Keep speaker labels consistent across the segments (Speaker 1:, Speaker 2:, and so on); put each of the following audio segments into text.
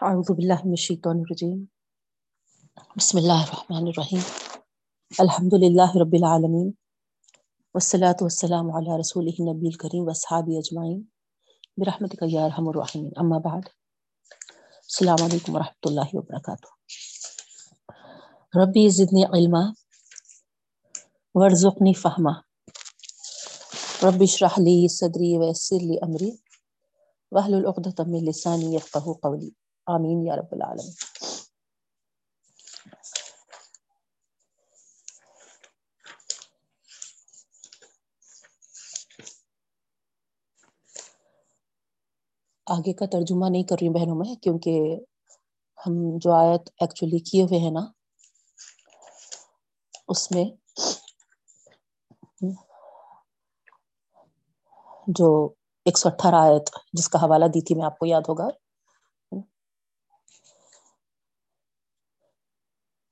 Speaker 1: اعوذ باللہ من الشیطان الرجیم۔ بسم اللہ الرحمن الرحیم۔ الحمد للہ رب العالمین۔ والصلاة والسلام علی رسولہ النبی الکریم واصحابہ اجمعین۔ برحمتک یا ارحم الراحمین اما بعد۔ السلام علیکم ورحمۃ اللہ وبرکاتہ۔ ربی زدنی علما۔ ورزقنی فہما۔ رب اشرح لی صدری ویسر لی امری۔ واحلل عقدۃ من لسانی یفقهوا قولی۔ آمین یا رب العالمین۔ آگے کا ترجمہ نہیں کر رہی بہنوں میں، کیونکہ ہم جو آیت ایکچولی کیے ہوئے ہیں نا، اس میں جو ایک سو اٹھارہ آیت جس کا حوالہ دی تھی میں، آپ کو یاد ہوگا۔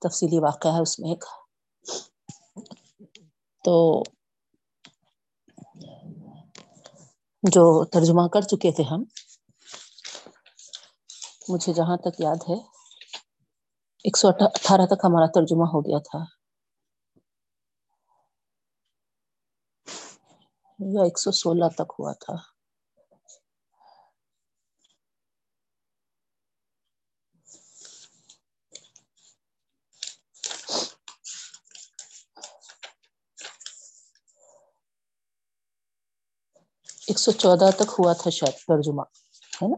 Speaker 1: تفصیلی واقعہ ہے، اس میں ایک۔ تو جو ترجمہ کر چکے تھے ہم، مجھے جہاں تک یاد ہے، ایک سو اٹھارہ تک ہمارا ترجمہ ہو گیا تھا۔ یا ایک سو سولہ تک ہوا تھا۔ سو چودہ تک ہوا تھا شاید ترجمہ، ہے نا؟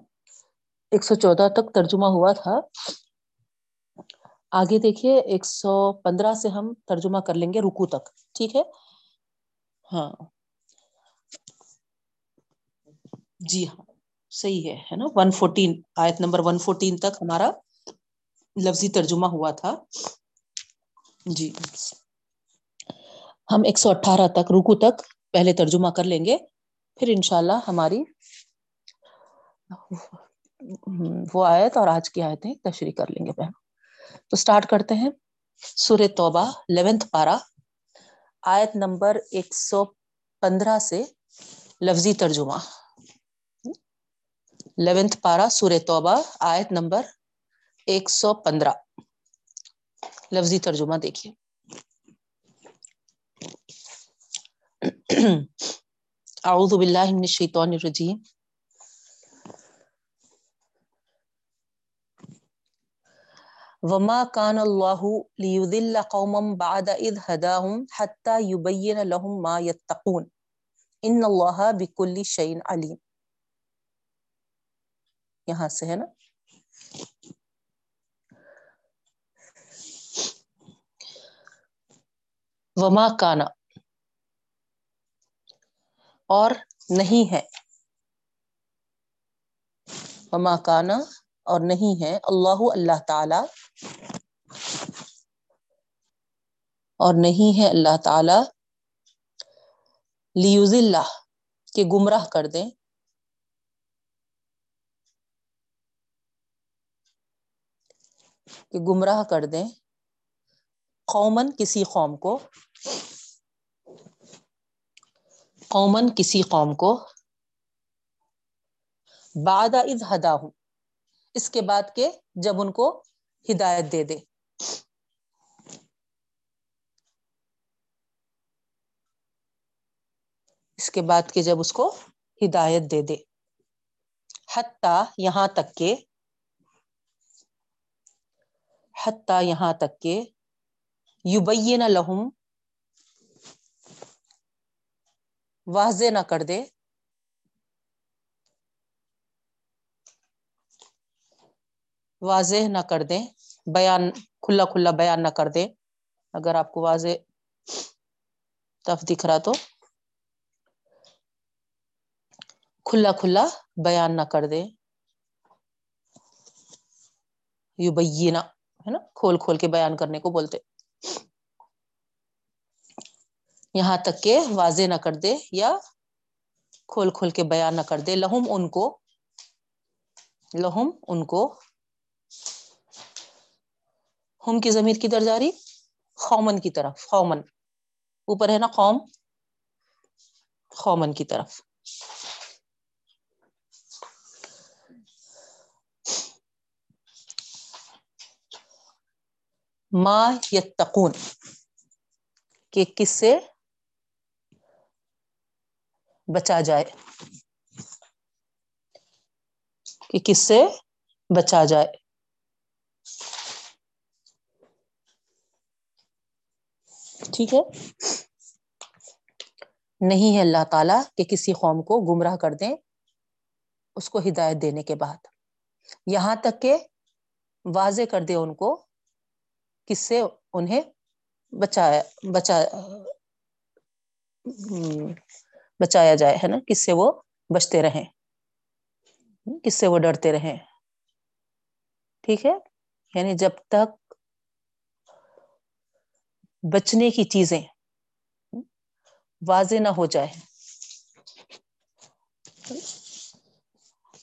Speaker 1: ایک سو چودہ تک ترجمہ ہوا تھا۔ آگے دیکھیے، ایک سو پندرہ سے ہم ترجمہ کر لیں گے رکو تک، ٹھیک ہے؟ ہاں۔ جی ہاں صحیح ہے نا؟ ون فورٹین آیت نمبر ون فورٹین تک ہمارا لفظی ترجمہ ہوا تھا۔ جی۔ ہم ایک سو اٹھارہ تک رکو تک پہلے ترجمہ کر لیں گے۔ پھر انشاءاللہ ہماری وہ آیت اور آج کی آیتیں تشریح کر لیں گے بہن۔ تو سٹارٹ کرتے ہیں۔ سور توبہ لیونتھ پارا آیت نمبر ایک سو پندرہ سے لفظی ترجمہ۔ لیونتھ پارا سور توبہ، آیت نمبر ایک سو پندرہ۔ لفظی ترجمہ دیکھیے۔ اعوذ باللہ من الشیطان الرجیم۔ وما كان الله ليذل قوما بعد اذ هداهم حتى يبين لهم ما يتقون۔ ان الله بكل شيء عليم۔ یہاں سے ہے نا۔ وما کانا اور نہیں ہے۔ وما کانا اور نہیں ہے۔ اللہ اللہ تعالی اور نہیں ہے اللہ تعالی۔ لیوز اللہ کے گمراہ کر دیں۔ کہ گمراہ کر دیں۔ قومن کسی قوم کو۔ قومن کسی قوم کو۔ بعد اذ ہدا ہوں اس کے بعد کے جب ان کو ہدایت دے دے۔ اس کے بعد کے جب اس کو ہدایت دے دے۔ حتیٰ یہاں تک کہ حتیٰ یہاں تک کہ یبین لہم واضح نہ کر دے۔ واضح نہ کر دیں۔ بیان، کھلا کھلا بیان نہ کر دیں۔ اگر آپ کو واضح تف دکھ رہا تو۔ کھلا کھلا بیان نہ کر دے یو بینا ہے نا؟ کھول کھول کے بیان کرنے کو بولتے۔ یہاں تک کہ واضح نہ کر دے یا کھول کھول کے بیان نہ کر دے۔ لہم ان کو، لہم ان کو۔ ہم کی ضمیر کی درجاری خومن کی طرف خومن اوپر ہے نا قوم؟ خومن کی طرف۔ ما یتقون، کہ کس سے؟ بچا جائے، کہ کس سے بچا جائے؟ ٹھیک ہے؟ نہیں ہے اللہ تعالیٰ کہ کسی قوم کو گمراہ کر دیں اس کو ہدایت دینے کے بعد۔ یہاں تک کہ واضح کر دے ان کو کس سے انہیں بچایا، بچا بچایا جائے، ہے نا؟ کس سے وہ بچتے رہیں۔ کس سے وہ ڈرتے رہیں۔ ٹھیک ہے؟ یعنی جب تک بچنے کی چیزیں واضح نہ ہو جائے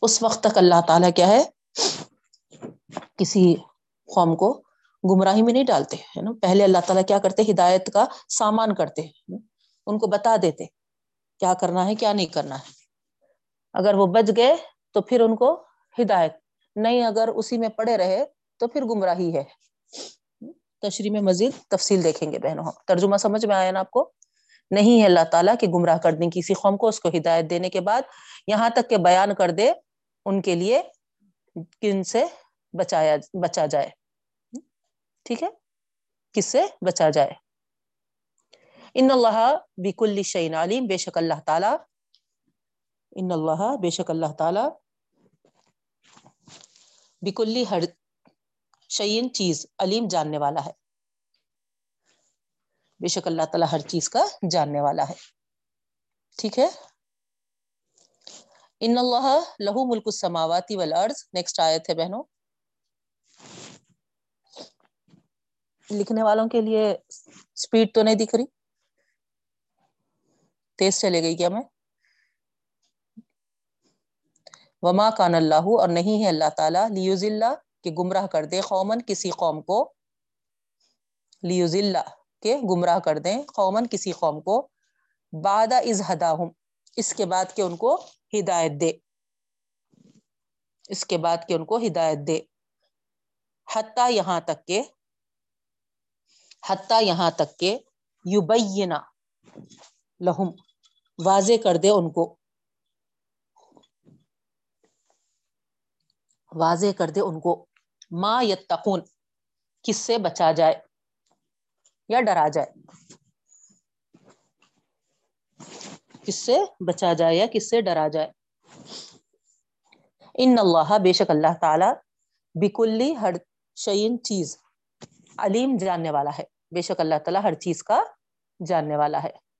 Speaker 1: اس وقت تک اللہ تعالیٰ کیا ہے؟ کسی قوم کو گمراہی میں نہیں ڈالتے، ہے نا؟ پہلے اللہ تعالیٰ کیا کرتے؟ ہدایت کا سامان کرتے ان کو بتا دیتے۔ کیا کرنا ہے، کیا نہیں کرنا ہے۔ اگر وہ بچ گئے تو پھر ان کو ہدایت۔ نہیں اگر اسی میں پڑے رہے تو پھر گمراہی ہے۔ تشریح میں مزید تفصیل دیکھیں گے بہنوں۔ ترجمہ سمجھ میں آیا نا آپ کو؟ نہیں ہے اللہ تعالیٰ کہ گمراہ کر دیں کسی قوم کو اس کو ہدایت دینے کے بعد یہاں تک کہ بیان کر دے ان کے لیے کن سے بچایا، بچا جائے۔ ٹھیک ہے؟ کس سے بچا جائے؟ ان اللہ بیک الشعین علیم بے شک اللہ تعالی ان اللہ بے شک اللہ تعالی بکلی ہر شعین چیز علیم جاننے والا ہے بے شک اللہ تعالیٰ ہر چیز کا جاننے والا ہے ٹھیک ہے ان اللہ لہو ملک السماواتی والارض نیکسٹ آیت ہے بہنوں لکھنے والوں کے لیے سپیڈ تو نہیں دکھ رہی تیز چلے گئی کیا میں؟ وما کان اللہ اور نہیں ہے اللہ تعالیٰ لیوز اللہ کہ گمراہ کر دے قومن کسی قوم کو۔ لیوز اللہ کے گمراہ کر دیں قومن کسی قوم کو۔ باد از ہداہم اس کے بعد کہ ان کو ہدایت دے۔ اس کے بعد کہ ان کو ہدایت دے۔ حتیٰ یہاں تک کہ، حتیٰ یہاں تک کہ یبینا لہم، واضح کر دے ان کو۔ واضح کر دے ان کو۔ ما یتقون، کس سے بچا جائے یا ڈرا جائے؟ کس سے بچا جائے یا کس سے ڈرا جائے؟ ان اللہ، بے شک اللہ تعالی بکلی ہر شعین چیز علیم جاننے والا ہے۔ بے شک اللہ تعالیٰ ہر چیز کا جاننے والا ہے۔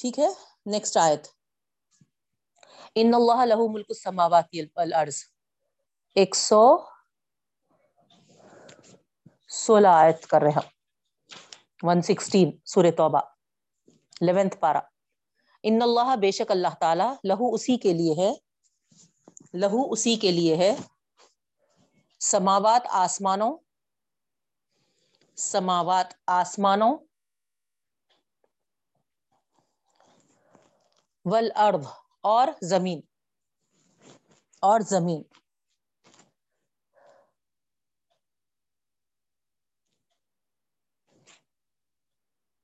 Speaker 1: ٹھیک ہے؟ نیکسٹ آیت. ان اللہ لہو ملک السماواتی والارض ایک سو سولہ آیت کر رہے ہم. ون سکسٹین سور توبہ. الیونتھ پارا ان اللہ بے شک اللہ تعالی لہو اسی کے لیے ہے. لہو اسی کے لیے ہے. سماوات آسمانوں. سماوات آسمانوں. والارض، اور زمین۔ اور زمین۔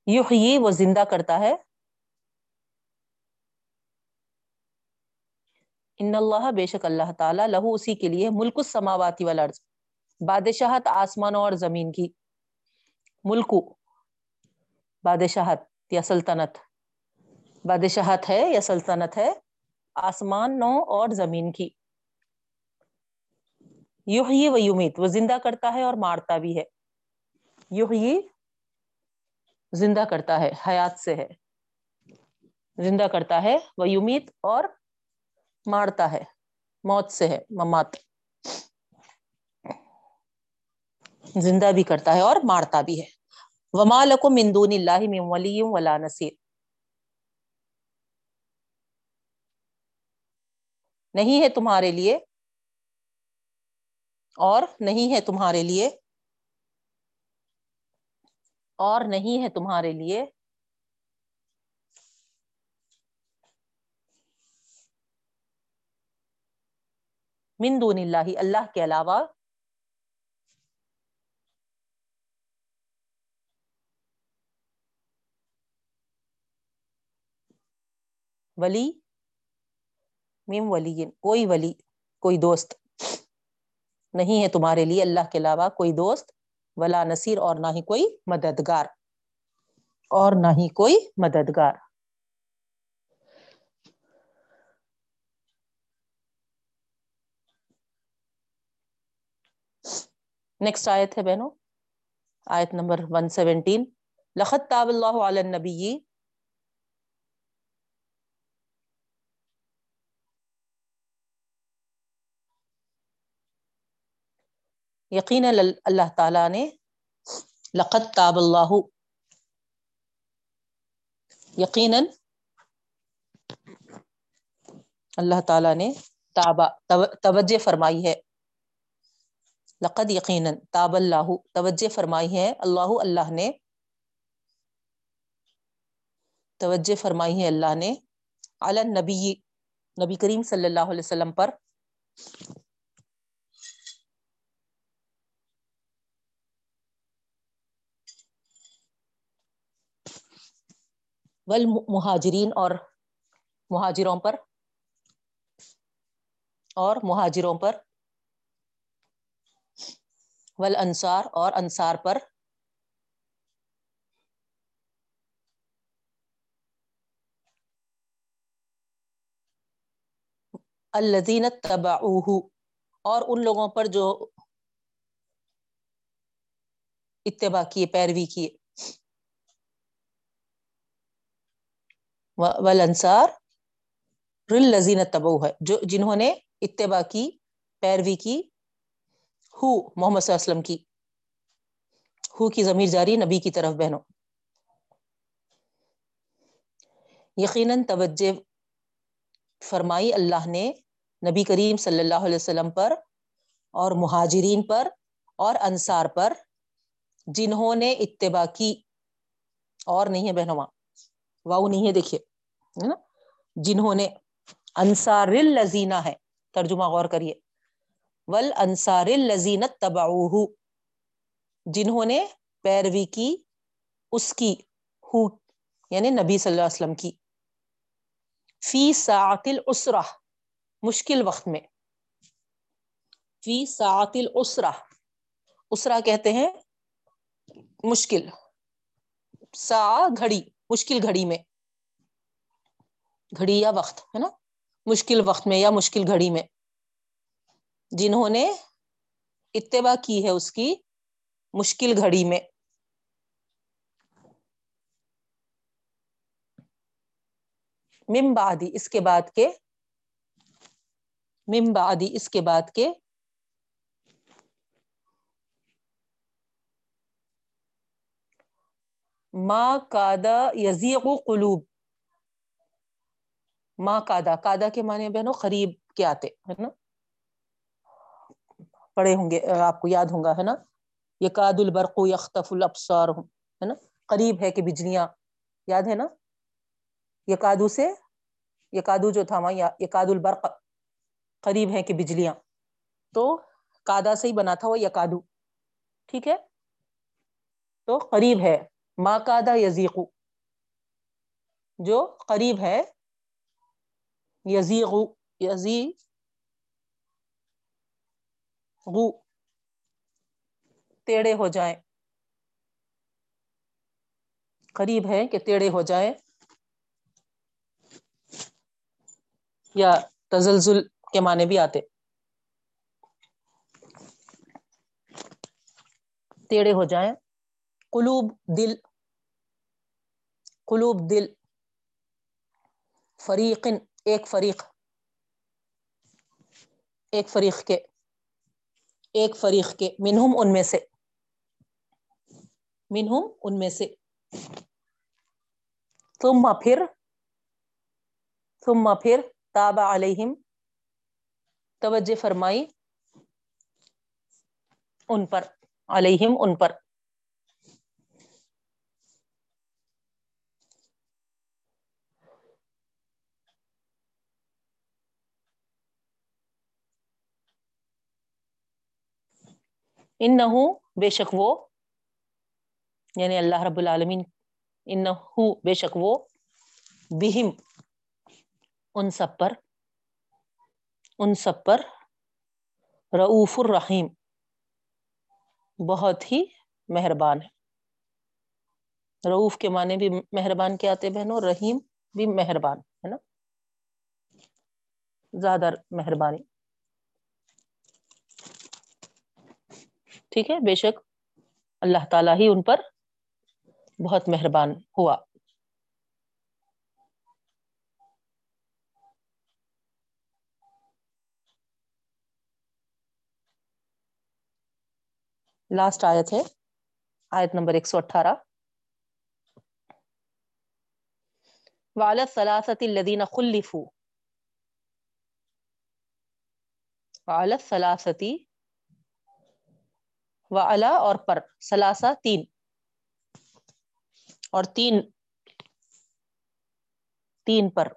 Speaker 1: یحیی وہ زندہ کرتا ہے۔ ان اللہ، بے شک اللہ تعالیٰ، لہو اسی کے لیے ملک السماواتی والارض۔ بادشاہت آسمانوں اور زمین کی۔ ملکو۔ بادشاہت یا سلطنت۔ بادشاہت ہے یا سلطنت ہے، آسمان، نو اور زمین کی۔ یحیی و یمیت، وہ زندہ کرتا ہے اور مارتا بھی ہے۔ یحیی زندہ کرتا ہے، حیات سے ہے۔ زندہ کرتا ہے وہ یمیت اور مارتا ہے، موت سے ہے، ممات۔ زندہ بھی کرتا ہے اور مارتا بھی ہے۔ وما لکم من دون اللہ من ولی ولا نصیر۔ نہیں ہے تمہارے لیے اور نہیں ہے تمہارے لیے اور نہیں ہے تمہارے لیے من دون اللہ اللہ کے علاوہ ولی میم ولی، کوئی ولی، کوئی دوست نہیں ہے تمہارے لیے، اللہ کے علاوہ کوئی دوست ولا نصیر اور نہ ہی کوئی مددگار، اور نہ ہی کوئی مددگار۔ نیکسٹ آیت ہے بہنوں، آیت نمبر 117 لخت تاب اللہ علی النبی یقین اللہ تعالی نے لقت تاب اللہ. یقیناً اللہ تعالی نے تابا توجہ فرمائی ہے. لقد یقیناً تاب اللہ. توجہ فرمائی ہے. اللہ اللہ نے توجہ فرمائی ہے اللہ نے. علی نبی نبی کریم صلی اللہ علیہ وسلم پر ول مہاجرین اور مہاجروں پر، اور مہاجروں پر ول انصار اور انصار پر۔ الدین تبا اور ان لوگوں پر جو اتباع کیے، پیروی کیے۔ ولنسار لذین تبو ہے، جو جنہوں نے اتباع کی، پیروی کی، ہو محمد صلی اللہ علیہ وسلم کی، ہو کی ضمیر جاری نبی کی طرف بہنوں۔ یقیناً توجہ فرمائی اللہ نے نبی کریم صلی اللہ علیہ وسلم پر اور مہاجرین پر اور انصار پر، جنہوں نے اتباع کی اور نہیں ہے بہنوں واؤ نہیں ہے دیکھیے، ہے نا؟ جنہوں نے انصار الزینہ ہے، ترجمہ غور کریے۔ ول انصار الزینت تبا جنہوں نے پیروی کی، اس کی، ہو یعنی نبی صلی اللہ علیہ وسلم کی۔ فی ساعت الاسرہ، مشکل وقت میں۔ فی ساعت الاسرہ اسرا کہتے ہیں مشکل۔ سا، گھڑی۔ مشکل گھڑی میں۔ گھڑی یا وقت، ہے نا؟ مشکل وقت میں یا مشکل گھڑی میں۔ جنہوں نے اتباع کی ہے اس کی مشکل گھڑی میں۔ ممبادی اس کے بعد کے ممبادی اس کے بعد کے ماں کادا یزیق قلوب. ماں کادا کادا کے معنی بہنوں قریب کے آتے، ہے نا؟ پڑھے ہوں گے، آپ کو یاد ہوں گا، ہے نا؟ یہ کاد البرق یختف الابصار، ہے نا؟ قریب ہے کہ بجلیاں، یاد ہے نا؟ یہ کادو سے یہ کادو جو تھا وہاں یہ کاد البرق قریب ہے کہ بجلیاں۔ تو کادا سے ہی بنا تھا وہ یکادو، ٹھیک ہے؟ تو قریب ہے۔ ماں کادا یزیقو جو قریب ہے، یزیغ یزی غو تیڑے ہو جائیں۔ قریب ہے کہ تیڑے ہو جائیں۔ یا تزلزل کے معنی بھی آتے۔ تیڑے ہو جائیں۔ قلوب، دل قلوب دل فریقن ایک فریق ایک فریق کے، ایک فریق کے، منہم ان میں سے، منہم ان میں سے۔ ثم پھر ثم پھر تابع علیہم، توجہ فرمائی، ان پر، علیہم ان پر۔ ان نہ بے شک وہ یعنی اللہ رب العالمین ان نہ بے شک وہ، بہم، ان سب پر، ان سب پر رعوف الرحیم، بہت ہی مہربان ہے۔ رعوف کے معنی بھی مہربان کے آتے بہنوں؟ رحیم بھی مہربان، ہے نا؟ زیادہ مہربانی۔ ٹھیک ہے؟ بے شک اللہ تعالیٰ ہی ان پر بہت مہربان ہوا۔ لاسٹ آیت ہے، آیت نمبر ایک سو اٹھارہ۔ والد سلاست الدین خلفو والد سلاستی و اور پر سلاسا تین۔ اور تین تین پر۔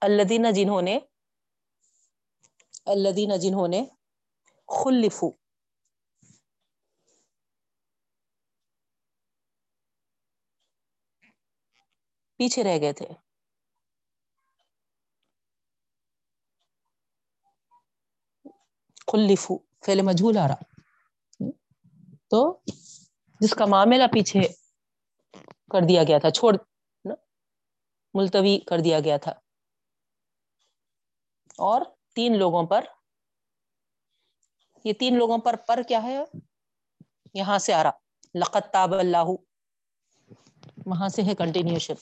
Speaker 1: الدینہ جنہوں نے الدین جنہوں نے خلفو۔ پیچھے رہ گئے تھے۔ خلفو فعل مجھول آ رہا۔ تو جس کا معاملہ پیچھے کر دیا گیا تھا، چھوڑ ملتوی کر دیا گیا تھا۔ اور تین لوگوں پر، یہ تین لوگوں پر پر کیا ہے؟ یہاں سے آ رہا۔ لقت تاب اللہ۔ وہاں سے ہے کنٹینیوشن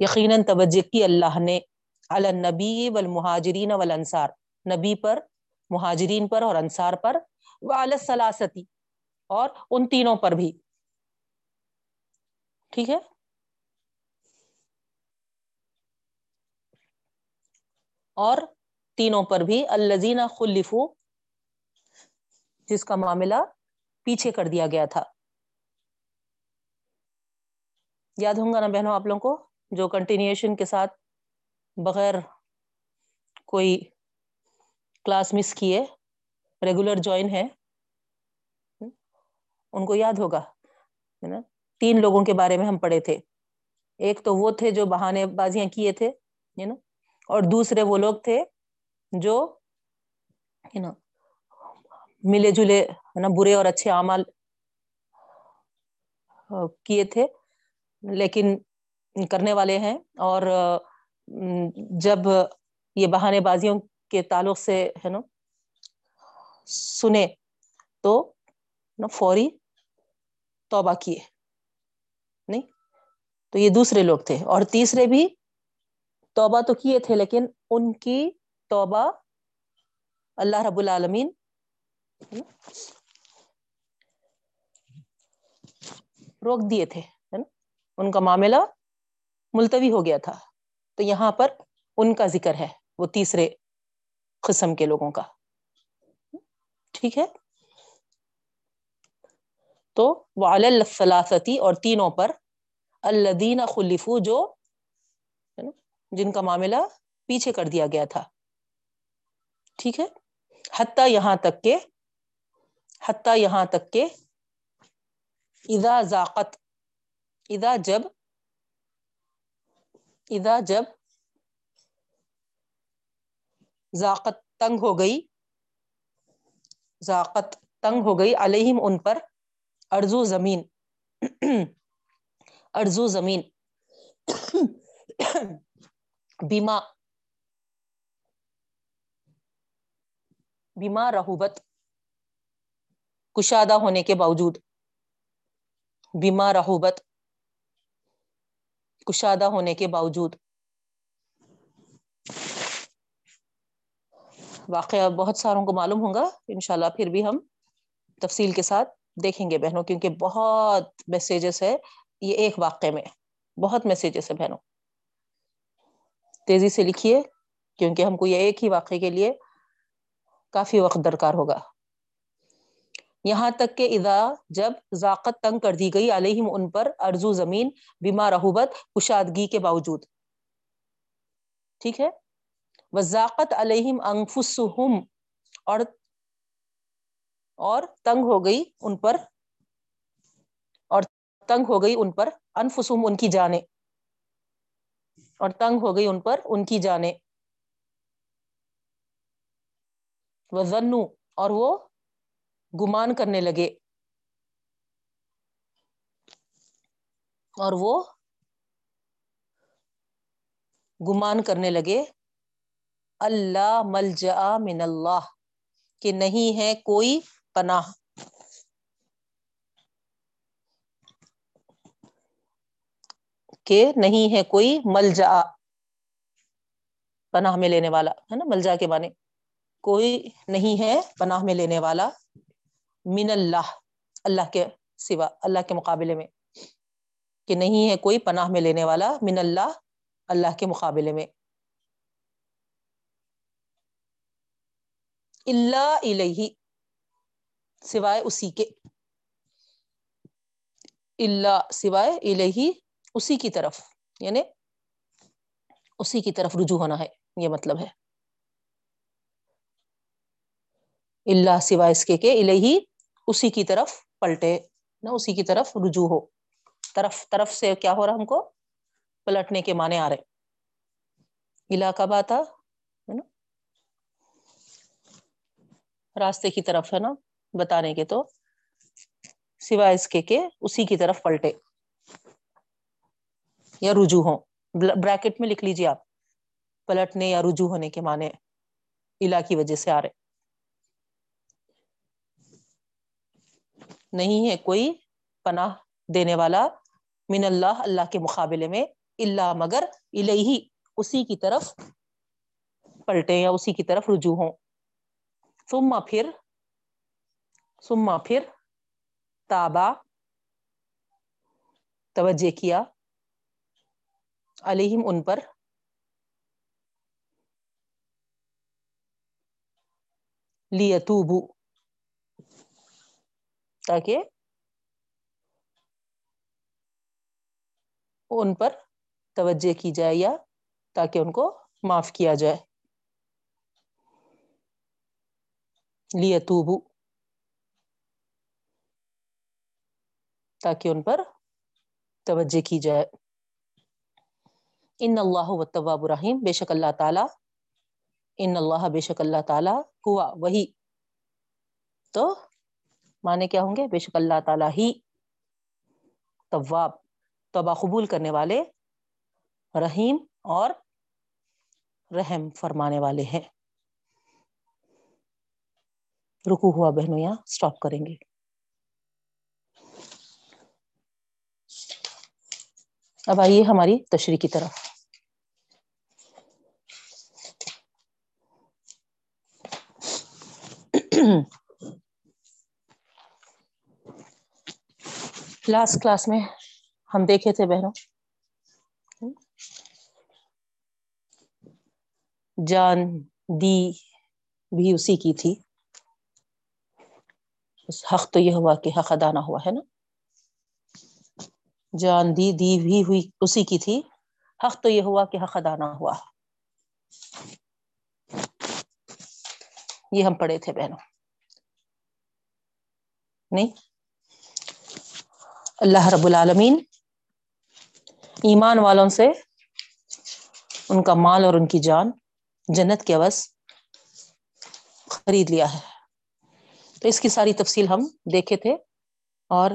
Speaker 1: یقیناً توجہ کی اللہ نے النبی والمہاجرین والانصار۔ نبی پر مہاجرین پر اور انصار پر وہ سلاستی اور ان تینوں پر بھی۔ ٹھیک ہے؟ اور تینوں پر بھی الزین خلفو، جس کا معاملہ پیچھے کر دیا گیا تھا۔ یاد ہوں گا نا بہنوں آپ لوگوں کو، جو کنٹینیوشن کے ساتھ بغیر کوئی کلاس مس کیے ریگولر جوائن ہے۔ ان کو یاد ہوگا نا؟ تین لوگوں کے بارے میں ہم پڑھے تھے۔ ایک تو وہ تھے جو بہانے بازیاں کیے تھے نا؟ اور دوسرے وہ لوگ تھے جو نا، ملے جلے نا، برے اور اچھے اعمال کیے تھے۔ لیکن کرنے والے ہیں اور جب یہ بہانے بازیوں کے تعلق سے ہے نا سنے تو فوری توبہ کیے نہیں تو یہ دوسرے لوگ تھے اور تیسرے بھی توبہ تو کیے تھے لیکن ان کی توبہ اللہ رب العالمین روک دیے تھے ان کا معاملہ ملتوی ہو گیا تھا تو یہاں پر ان کا ذکر ہے وہ تیسرے قسم کے لوگوں کا۔ ٹھیک ہے؟ تو وہ اور تینوں پر الدین خلفو جو جن کا معاملہ پیچھے کر دیا گیا تھا۔ ٹھیک ہے؟ حتیٰ یہاں تک کہ، حتیٰ یہاں تک کہ اذا ذاقت اذا جب اذا جب ذاقت تنگ ہو گئی۔ ذاقت تنگ ہو گئی۔ علیہم ان پر ارزو زمین۔ ارزو زمین۔ بیما۔ بیما رہوبت۔ کشادہ ہونے کے باوجود۔ بیما رہوبت۔ کشادہ ہونے کے باوجود۔ واقعہ بہت ساروں کو معلوم ہوگا انشاءاللہ پھر بھی ہم تفصیل کے ساتھ دیکھیں گے بہنوں، کیونکہ بہت میسیجز ہے۔ یہ ایک واقعے میں بہت میسیجز ہے بہنوں۔ تیزی سے لکھیے، کیونکہ ہم کو یہ ایک ہی واقعے کے لیے کافی وقت درکار ہوگا۔ یہاں تک کہ اذا جب ذاقت تنگ کر دی گئی، علیہم ان پر ارزو زمین بیما رحوبت کشادگی کے باوجود۔ ٹھیک ہے؟ وزاقت علیہم انفسہم اور اور تنگ ہو گئی ان پر۔ اور تنگ ہو گئی ان پر انفسم ان کی جانے اور تنگ ہو گئی ان پر ان کی جانے وہ ضنو اور وہ گمان کرنے لگے۔ اور وہ گمان کرنے لگے۔ اللہ ملجا من اللہ، کہ نہیں ہے کوئی پناہ۔ کہ نہیں ہے کوئی ملجا پناہ میں لینے والا، ہے نا؟ ملجا کے بانے کوئی نہیں ہے پناہ میں لینے والا من اللہ اللہ کے سوا، اللہ کے مقابلے میں۔ کہ نہیں ہے کوئی پناہ میں لینے والا من اللہ اللہ کے مقابلے میں۔ اللہ الہی سوائے اسی کے۔ اللہ سوائے الہی اسی کی طرف یعنی اسی کی طرف رجوع ہونا ہے، یہ مطلب ہے۔ اللہ سوائے اس کے کہ الہی اسی کی طرف پلٹے، نہ اسی کی طرف رجوع ہو۔ طرف طرف سے کیا ہو رہا ہم کو؟ پلٹنے کے معنی آ رہے۔ الہ علاقہ باتا ہے نا راستے کی طرف ہے نا، بتانے کے تو، سوائے اس کے کہ اسی کی طرف پلٹے یا رجوع ہو بریکٹ میں لکھ لیجیے آپ۔ پلٹنے یا رجوع ہونے کے معنی الا کی وجہ سے آ رہے۔ نہیں ہے کوئی پناہ دینے والا من اللہ اللہ کے مقابلے میں اللہ مگر الہی اسی کی طرف پلٹے یا اسی کی طرف رجوع ہوں۔ ثم پھر ثم پھر تابا توجہ کیا، علیہم ان پر۔ لیتوبو، تاکہ ان پر توجہ کی جائے یا تاکہ ان کو معاف کیا جائے۔ لیتوبو تاکہ ان پر توجہ کی جائے۔ ان اللہ و طواب الرحیم۔ بے شک اللہ تعالی ان اللہ بے شک اللہ تعالی ہوا۔ وہی تو معنی کیا ہوں گے؟ بے شک اللہ تعالی ہی طواب توبہ قبول کرنے والے، رحیم اور رحم فرمانے والے ہیں۔ رکو ہوا بہنوں، یہاں اسٹاپ کریں گے۔ اب آئیے ہماری تشریح کی طرف۔ لاسٹ کلاس میں ہم دیکھے تھے بہنوں۔ جان دی بھی اسی کی تھی۔ حق تو یہ ہوا کہ حق ادا نہ ہوا، ہے نا؟ جان دی دی بھی ہوئی، اسی کی تھی۔ حق تو یہ ہوا کہ حق ادا نہ ہوا۔ یہ ہم پڑھے تھے بہنوں۔ نہیں؟ اللہ رب العالمین، ایمان والوں سے ان کا مال اور ان کی جان جنت کے عوض خرید لیا ہے۔ تو اس کی ساری تفصیل ہم دیکھے تھے اور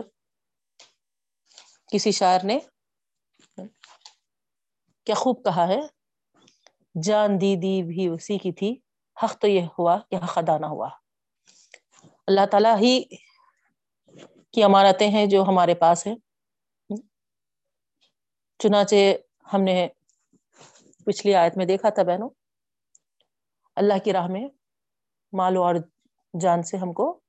Speaker 1: کسی شاعر نے کیا خوب کہا ہے، جان دی دی بھی اسی کی تھی، حق تو یہ ہوا کہ حق ادا نہ ہوا۔ اللہ تعالیٰ ہی کی امانتیں ہیں جو ہمارے پاس ہیں۔ چنانچہ ہم نے پچھلی آیت میں دیکھا تھا بہنوں، اللہ کی راہ میں مالو اور جان سے ہم کو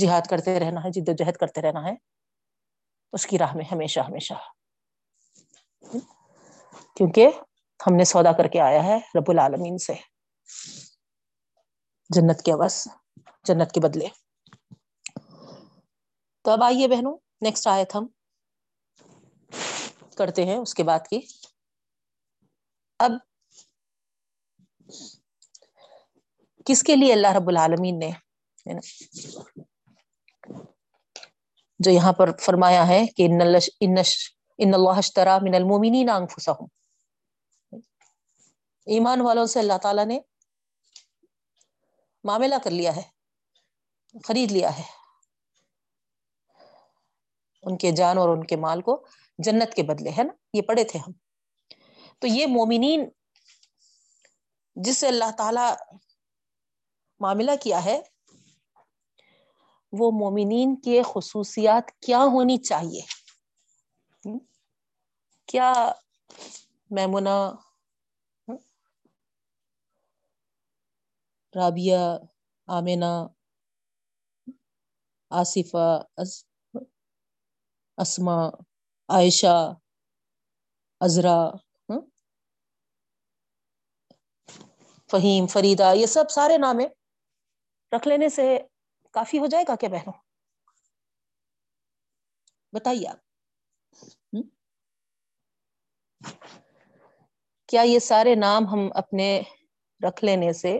Speaker 1: جہاد کرتے رہنا ہے، جد و جہد کرتے رہنا ہے، اس کی راہ میں ہمیشہ ہمیشہ۔ کیونکہ ہم نے سودا کر کے آیا ہے رب العالمین سے۔ جنت کے بس جنت کے بدلے۔ تو اب آئیے بہنوں نیکسٹ آیت ہم کرتے ہیں اس کے بعد کی۔ اب کس کے لیے اللہ رب العالمین نے جو یہاں پر فرمایا ہے کہ ان اللہ اشترا من المومنین انفسهم ایمان والوں سے اللہ تعالیٰ نے معاملہ کر لیا ہے، خرید لیا ہے۔ ان کے جان اور ان کے مال کو جنت کے بدلے، ہے نا؟ یہ پڑھے تھے ہم۔ تو یہ مومنین جس سے اللہ تعالی معاملہ کیا ہے؟ وہ مومنین کے خصوصیات کیا ہونی چاہیے؟ کیا میمنا رابعہ، آمینہ، آصفہ اسما عائشہ ازرا فہیم فریدا یہ سب سارے نام ہیں۔ رکھ لینے سے کافی ہو جائے گا کیا بہنوں؟ بتائیے آپ۔ کیا یہ سارے نام ہم اپنے رکھ لینے سے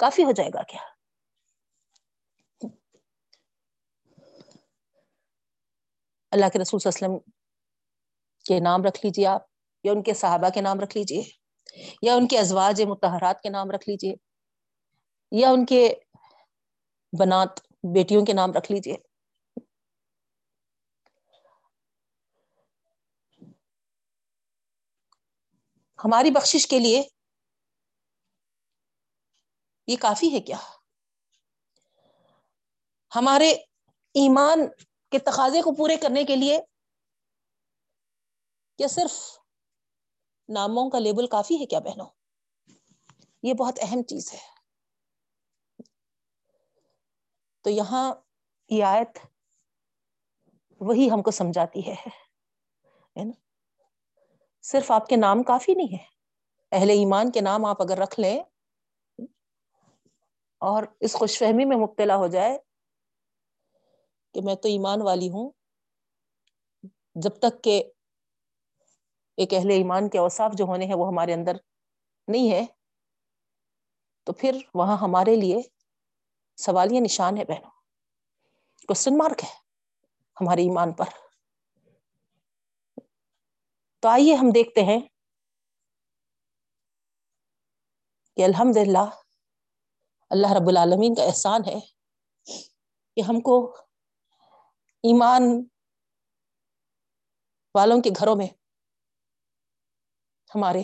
Speaker 1: کافی ہو جائے گا کیا؟ اللہ کے رسول صلی اللہ علیہ وسلم کے نام رکھ لیجیے آپ، یا ان کے صحابہ کے نام رکھ لیجیے یا ان کے ازواج متحرات کے نام رکھ لیجیے یا ان کے بنات بیٹیوں کے نام رکھ لیجیے ہماری بخشش کے لیے یہ کافی ہے کیا؟ ہمارے ایمان کے تقاضے کو پورے کرنے کے لیے کیا صرف ناموں کا لیبل کافی ہے کیا بہنوں؟ یہ بہت اہم چیز ہے۔ تو یہاں یہ آیت وہی ہم کو سمجھاتی ہے نا؟ صرف آپ کے نام کافی نہیں ہے اہل ایمان کے نام آپ اگر رکھ لیں اور اس خوش فہمی میں مبتلا ہو جائے کہ میں تو ایمان والی ہوں، جب تک کہ ایک اہل ایمان کے اوصاف جو ہونے ہیں وہ ہمارے اندر نہیں ہے تو پھر وہاں ہمارے لیے سوال یہ نشان ہے بہنوں؟ کوشچن مارک ہے ہمارے ایمان پر۔ تو آئیے ہم دیکھتے ہیں کہ الحمد للہ اللہ رب العالمین کا احسان ہے کہ ہم کو ایمان والوں کے گھروں میں ہمارے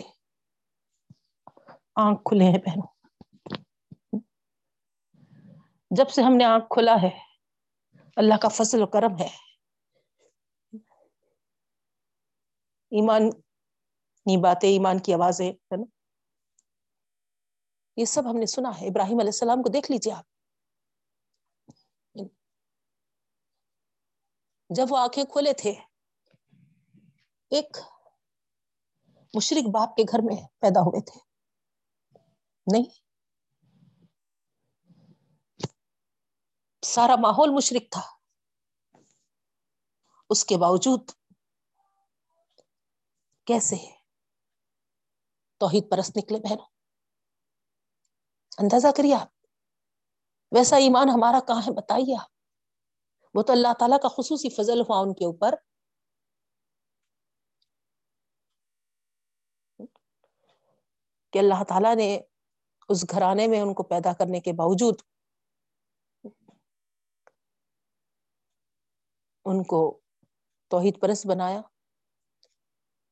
Speaker 1: آنکھ کھلے ہیں پہنوں جب سے ہم نے آنکھ کھلا ہے، اللہ کا فضل و کرم ہے۔ ایمان باتیں، ایمان کی آوازیں، ہے نا؟ یہ سب ہم نے سنا ہے۔ ابراہیم علیہ السلام کو دیکھ لیجیے آپ۔ جب وہ آنکھیں کھولے تھے، ایک مشرق باپ کے گھر میں پیدا ہوئے تھے۔ نہیں سارا ماحول مشرق تھا۔ اس کے باوجود کیسے توحید پرست نکلے بہنوں؟ اندازہ کریے آپ، ویسا ایمان ہمارا کہاں ہے بتائیے آپ؟ وہ تو اللہ تعالیٰ کا خصوصی فضل ہوا ان کے اوپر۔ کہ اللہ تعالیٰ نے اس گھرانے میں ان کو پیدا کرنے کے باوجود ان کو توحید پرست بنایا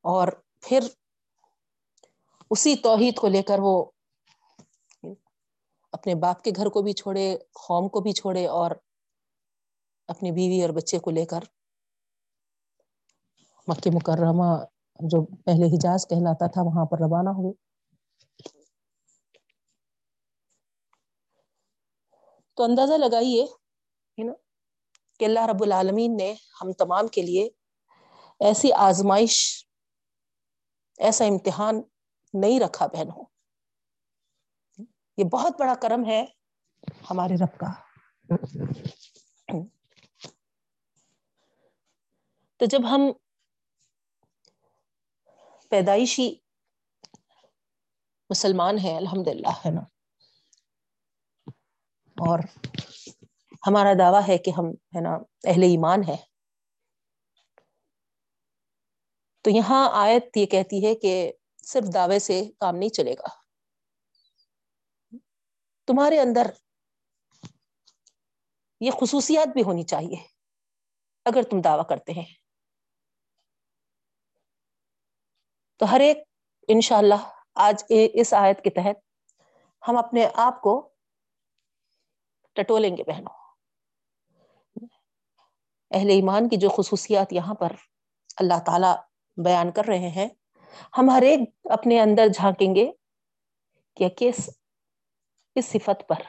Speaker 1: اور پھر اسی توحید کو لے کر وہ اپنے باپ کے گھر کو بھی چھوڑے، قوم کو بھی چھوڑے اور اپنی بیوی اور بچے کو لے کر مکہ مکرمہ جو پہلے حجاز کہلاتا تھا وہاں پر روانہ ہوئے۔ تو اندازہ لگائیے نا؟ کہ اللہ رب العالمین نے ہم تمام کے لیے ایسی آزمائش، ایسا امتحان نہیں رکھا بہن ہو۔ یہ بہت بڑا کرم ہے ہمارے رب کا۔ تو جب ہم پیدائشی مسلمان ہیں الحمد للہ ہے نا۔ اور ہمارا دعویٰ ہے کہ ہم ہے نا اہل ایمان ہے تو یہاں آیت یہ کہتی ہے کہ صرف دعوے سے کام نہیں چلے گا۔ تمہارے اندر یہ خصوصیات بھی ہونی چاہیے اگر تم دعویٰ کرتے ہیں۔ تو ہر ایک انشاءاللہ آج اس آیت کے تحت ہم اپنے آپ کو ٹٹولیں گے بہنوں۔ اہل ایمان کی جو خصوصیات یہاں پر اللہ تعالی بیان کر رہے ہیں، ہم ہر ایک اپنے اندر جھانکیں گے کہ کس اس صفت پر؟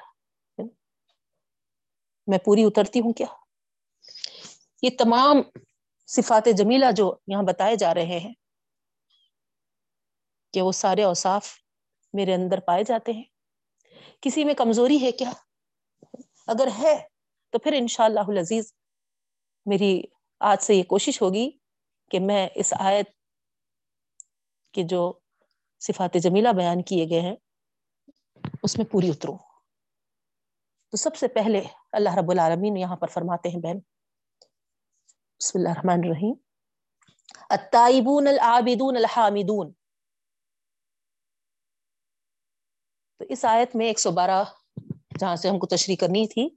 Speaker 1: میں پوری اترتی ہوں کیا؟ یہ تمام صفات جمیلہ جو یہاں بتائے جا رہے ہیں کہ وہ سارے اوصاف میرے اندر پائے جاتے ہیں۔ کسی میں کمزوری ہے کیا؟ اگر ہے تو پھر انشاء اللہ عزیز میری آج سے یہ کوشش ہوگی کہ میں اس آیت کے جو صفات جمیلہ بیان کیے گئے ہیں، اس میں پوری اتروں۔ تو سب سے پہلے اللہ رب العالمین یہاں پر فرماتے ہیں، بہن۔ بسم اللہ الرحمن الرحیم۔ التائبون العابدون الحامدون۔ تو اس آیت میں ایک سو بارہ، جہاں سے ہم کو تشریح کرنی تھی،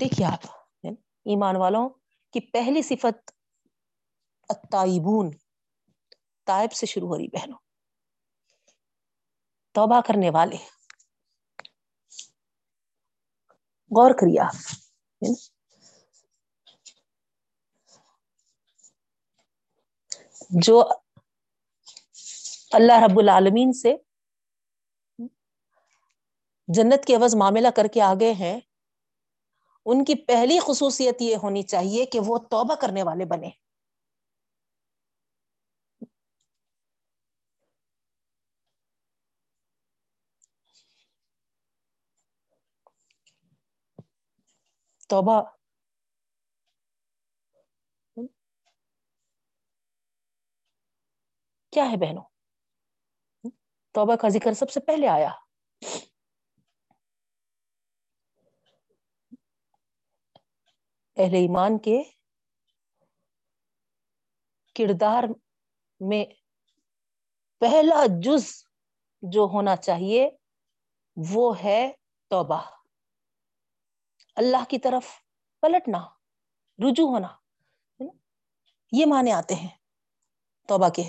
Speaker 1: دیکھیے آپ۔ ایمان والوں کی پہلی صفت التائبون، تائب سے شروع ہو رہی بہنوں۔ توبہ کرنے والے۔ غور کریے آپ۔ جو اللہ رب العالمین سے جنت کے عوض معاملہ کر کے آگے ہیں ان کی پہلی خصوصیت یہ ہونی چاہیے کہ وہ توبہ کرنے والے بنے۔ توبہ۔ کیا ہے بہنوں؟ توبہ کا ذکر سب سے پہلے آیا۔ اہل ایمان کے کردار میں پہلا جز جو ہونا چاہیے وہ ہے توبہ۔ اللہ کی طرف پلٹنا، رجوع ہونا یہ معنی آتے ہیں توبہ کے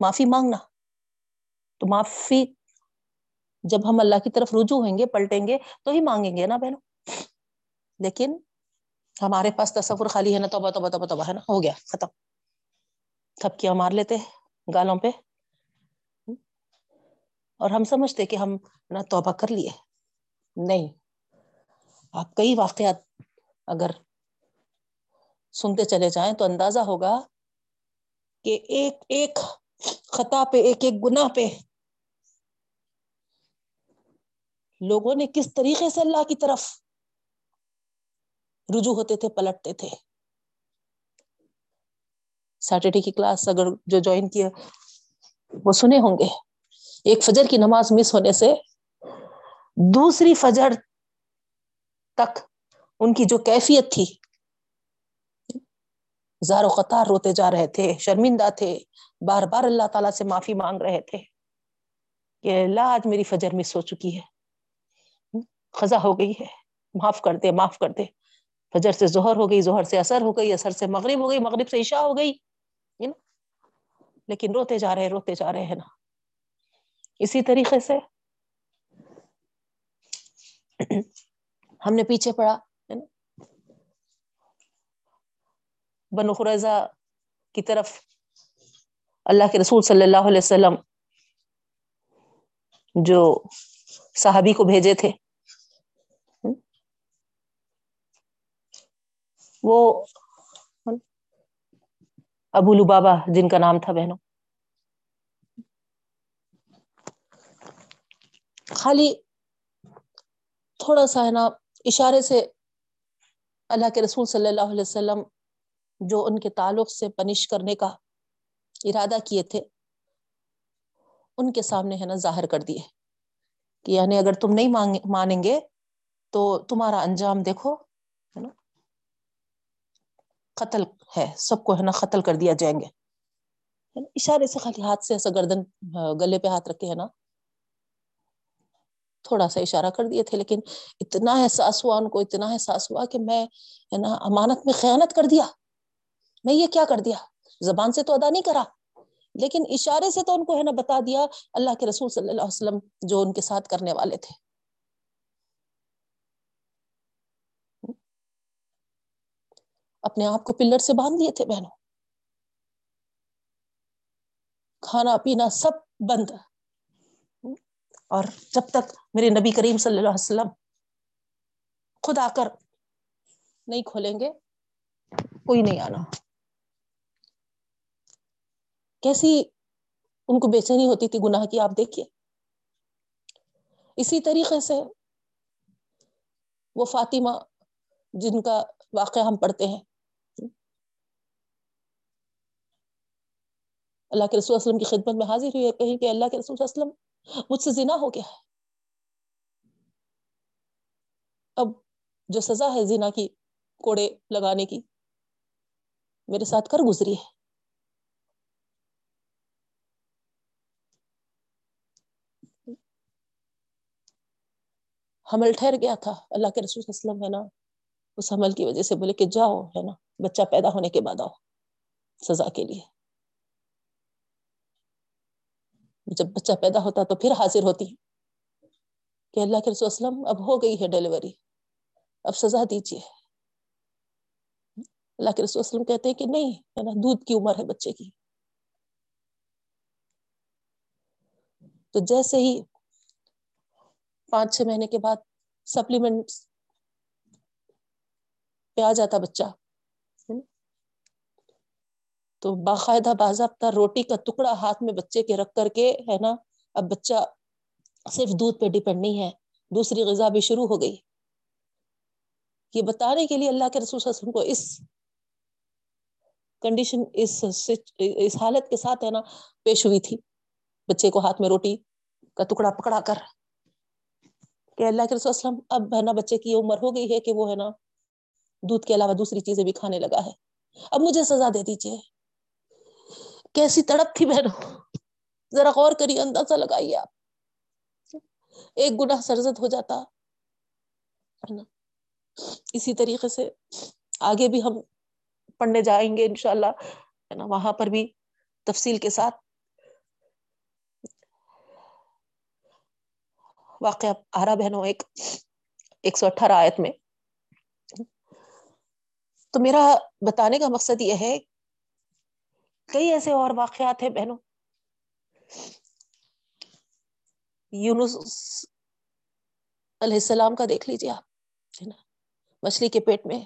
Speaker 1: معافی مانگنا۔ تو معافی، جب ہم اللہ کی طرف رجوع ہوئیں گے، پلٹیں گے، تو ہی مانگیں گے نا بہنوں؟ لیکن ہمارے پاس تصور خالی ہے نا، توبہ توبہ توبہ توبہ، ہے نا؟ ہو گیا، ختم۔ تھپکیاں مار لیتے گالوں پہ۔ اور ہم سمجھتے کہ ہم نا توبہ کر لیے۔ نہیں، آپ کئی واقعات اگر سنتے چلے جائیں تو اندازہ ہوگا کہ ایک ایک خطا پہ، ایک ایک گنا پہ لوگوں نے کس طریقے سے اللہ کی طرف رجوع ہوتے تھے، پلٹتے تھے۔ سیٹرڈے کی کلاس اگر جو جوائن کیا، وہ سنے ہوں گے۔ ایک فجر کی نماز مس ہونے سے دوسری فجر تک ان کی جو کیفیت تھی زار و قطار روتے جا رہے تھے، شرمندہ تھے۔ بار بار اللہ تعالیٰ سے معافی مانگ رہے تھے کہ اللہ، آج میری فجر مس ہو چکی ہے۔ خزا ہو گئی ہے۔ معاف کر دے، معاف کر دے۔ فجر سے ظہر ہو گئی، ظہر سے اثر ہو گئی اثر سے مغرب ہو گئی، مغرب سے عشاء ہو گئی لیکن روتے جا رہے، روتے جا رہے ہیں نا۔ اسی طریقے سے ہم نے پیچھے پڑا بنو خریضہ کی طرف اللہ کے رسول صلی اللہ علیہ وسلم جو صحابی کو بھیجے تھے وہ ابو لبابا جن کا نام تھا بہنوں۔ خالی تھوڑا سا ہے نا اشارے سے اللہ کے رسول صلی اللہ علیہ وسلم جو ان کے تعلق سے پنش کرنے کا ارادہ کیے تھے، ان کے سامنے ہے نا ظاہر کر دیے۔ کہ یعنی اگر تم نہیں مانیں گے تو تمہارا انجام دیکھو، ہے نا۔ قتل ہے، سب کو ہے نا قتل کر دیا جائیں گے۔ اشارے سے خالی ہاتھ سے ایسا گردن گلے پہ ہاتھ رکھے ہے نا۔ تھوڑا سا اشارہ کر دیے تھے، لیکن اتنا احساس ہوا ان کو، اتنا احساس ہوا کہ میں، ہے نا، امانت میں خیانت کر دیا۔ میں یہ کیا کر دیا؟ زبان سے تو ادا نہیں کرا۔ لیکن اشارے سے تو ان کو، ہے نا، بتا دیا اللہ کے رسول صلی اللہ علیہ وسلم جو ان کے ساتھ کرنے والے تھے۔ اپنے آپ کو پلر سے باندھ دیے تھے بہنوں۔ کھانا پینا سب بند۔ اور جب تک میرے نبی کریم صلی اللہ علیہ وسلم خود آ کر نہیں کھولیں گے، کوئی نہیں آنا۔ کیسی ان کو بےچینی ہوتی تھی گناہ کی، آپ دیکھیے۔ اسی طریقے سے وہ فاطمہ جن کا واقعہ ہم پڑھتے ہیں اللہ کے رسول وسلم کی خدمت میں حاضر ہوئی ہے کہیں کہ اللہ کے رسول وسلم مجھ سے زنا ہو گیا ہے۔ اب جو سزا ہے زنا کی، کوڑے لگانے کی، میرے ساتھ کر گزری ہے۔ حمل ٹھہر گیا تھا۔ اللہ کے رسول وسلم ہے نا، اس حمل کی وجہ سے بولے کہ جاؤ، ہے نا، بچہ پیدا ہونے کے بعد آؤ سزا کے لیے۔ جب بچہ پیدا ہوتا تو پھر حاضر ہوتی کہ اللہ کے رسول وسلم اب ہو گئی ہے ڈیلیوری۔ اب سزا دیجیے اللہ کے رسول وسلم کہتے ہیں کہ نہیں، ہے نا، دودھ کی عمر ہے بچے کی۔ تو جیسے ہی پانچ چھ مہینے کے بعد سپلیمنٹ پہ آ جاتا بچہ۔ تو باقاعدہ باضابطہ روٹی کا ٹکڑا ہاتھ میں بچے کے رکھ کر کے، ہے نا، اب بچہ صرف دودھ پہ ڈیپینڈ نہیں ہے، دوسری غذا بھی شروع ہو گئی۔ یہ بتانے کے لیے اللہ کے رسول وسلم کو اس کنڈیشن اس اس حالت کے ساتھ، ہے نا، پیش ہوئی تھی۔ بچے کو ہاتھ میں روٹی کا ٹکڑا پکڑا کر کہ اللہ کے رسول وسلم، اب ہے نا، بچے کی عمر ہو گئی ہے کہ وہ، ہے نا، دودھ کے علاوہ دوسری چیزیں بھی کھانے لگا ہے۔ اب مجھے سزا دے دیجیے کیسی تڑپ تھی بہنوں؟ ذرا غور کریے، اندازہ لگائیے آپ۔ ایک گنا سرزد ہو جاتا اسی طریقے سے آگے بھی ہم پڑھنے جائیں گے انشاء اللہ ہے نا؟ وہاں پر بھی تفصیل کے ساتھ۔ واقع آرا بہنوں، ایک ایک سو اٹھارہ آیت میں۔ تو میرا بتانے کا مقصد یہ ہے کئی ایسے اور واقعات ہیں بہنوں؟ یونس علیہ السلام کا دیکھ لیجیے آپ مچھلی کے پیٹ میں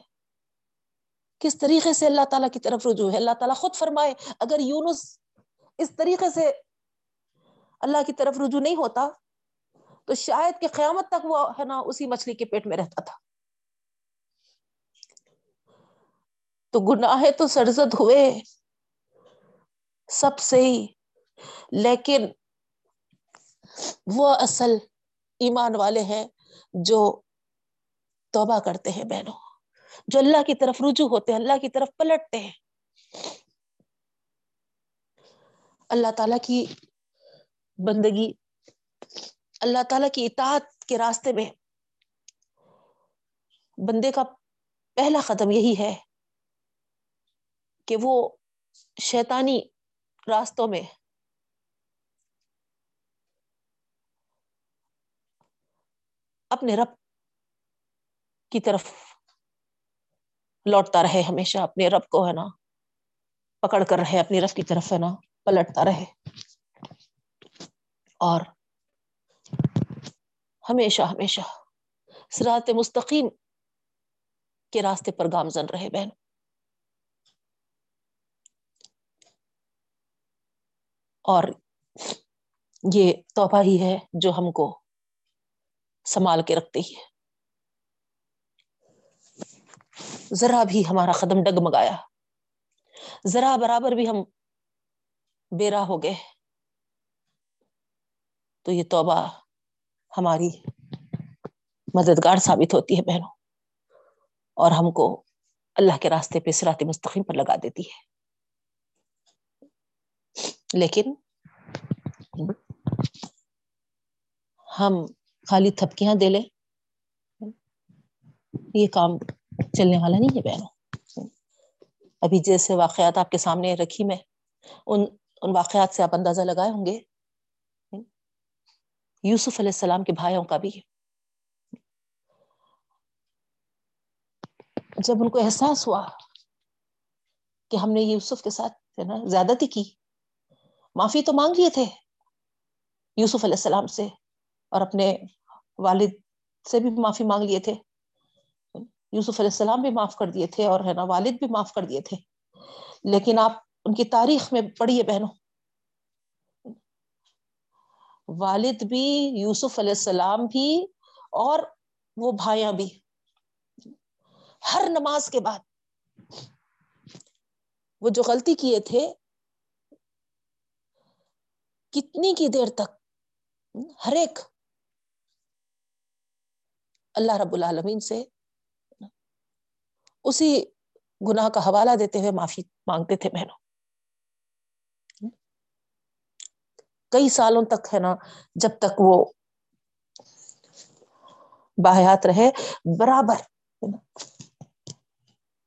Speaker 1: کس طریقے سے اللہ تعالیٰ کی طرف رجوع ہے؟ اللہ تعالیٰ خود فرمائے، اگر یونس اس طریقے سے اللہ کی طرف رجوع نہیں ہوتا، تو شاید کہ قیامت تک وہ، ہے نا، اسی مچھلی کے پیٹ میں رہتا تھا۔ تو گناہ تو سرزد ہوئے۔ سب سے ہی لیکن وہ اصل ایمان والے ہیں جو توبہ کرتے ہیں بہنوں۔ جو اللہ کی طرف رجوع ہوتے ہیں، اللہ کی طرف پلٹتے ہیں۔ اللہ تعالی کی بندگی، اللہ تعالی کی اطاعت کے راستے میں بندے کا پہلا قدم یہی ہے کہ وہ شیطانی راستوں میں۔ اپنے رب کی طرف لوٹتا رہے ہمیشہ، اپنے رب کو، ہے نا؟ پکڑ کر رہے، اپنی رف کی طرف، ہے نا؟ پلٹتا رہے۔ اور ہمیشہ ہمیشہ سرات مستقیم کے راستے پر گامزن رہے، بہن۔ اور یہ تحفہ ہی ہے جو ہم کو سنبھال کے رکھتے ہی ذرا بھی ہمارا قدم ڈگمگایا۔ ذرا برابر بھی ہم بیرا ہو گئے۔ تو یہ توبہ ہماری مددگار ثابت ہوتی ہے بہنوں۔ اور ہم کو اللہ کے راستے پہ سرات مستقیم پر لگا دیتی ہے۔ لیکن ہم خالی تھپکیاں دے لیں۔ یہ کام چلنے والا نہیں ہے بہنوں۔ ابھی جیسے واقعات آپ کے سامنے رکھی میں، ان ان واقعات سے آپ اندازہ لگائے ہوں گے۔ یوسف علیہ السلام کے بھائیوں کا بھی۔ جب ان کو احساس ہوا کہ ہم نے یوسف کے ساتھ، ہے نا، زیادتی کی معافی تو مانگ لیے تھے یوسف علیہ السلام سے اور اپنے والد سے بھی معافی مانگ لیے تھے۔ یوسف علیہ السلام بھی معاف کر دیے تھے اور ہے نا والد بھی معاف کر دیے تھے۔ لیکن آپ ان کی تاریخ میں پڑھیے بہنوں۔ والد بھی، یوسف علیہ السلام بھی اور وہ بھائیاں بھی۔ ہر نماز کے بعد وہ جو غلطی کیے تھے کتنی کی دیر تک؟ ہر ایک۔ اللہ رب العالمین سے اسی گناہ کا حوالہ دیتے ہوئے معافی مانگتے تھے بہنوں۔ کئی سالوں تک ہے نا، جب تک وہ باحیات رہے، برابر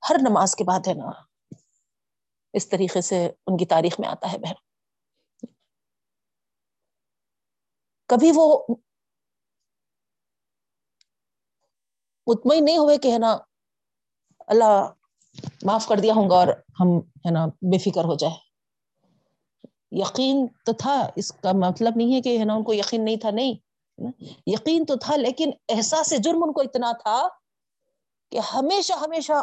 Speaker 1: ہر نماز کے بعد ہے نا، اس طریقے سے ان کی تاریخ میں آتا ہے بہن کبھی وہ مطمئن نہیں ہوئے کہ ہے نا، اللہ معاف کر دیا ہوں گا اور ہم ہے نا بے فکر ہو جائے یقین تو تھا، اس کا مطلب نہیں ہے کہ ہے نا ان کو یقین نہیں تھا، نہیں۔ یقین تو تھا، لیکن احساس جرم ان کو اتنا تھا کہ ہمیشہ ہمیشہ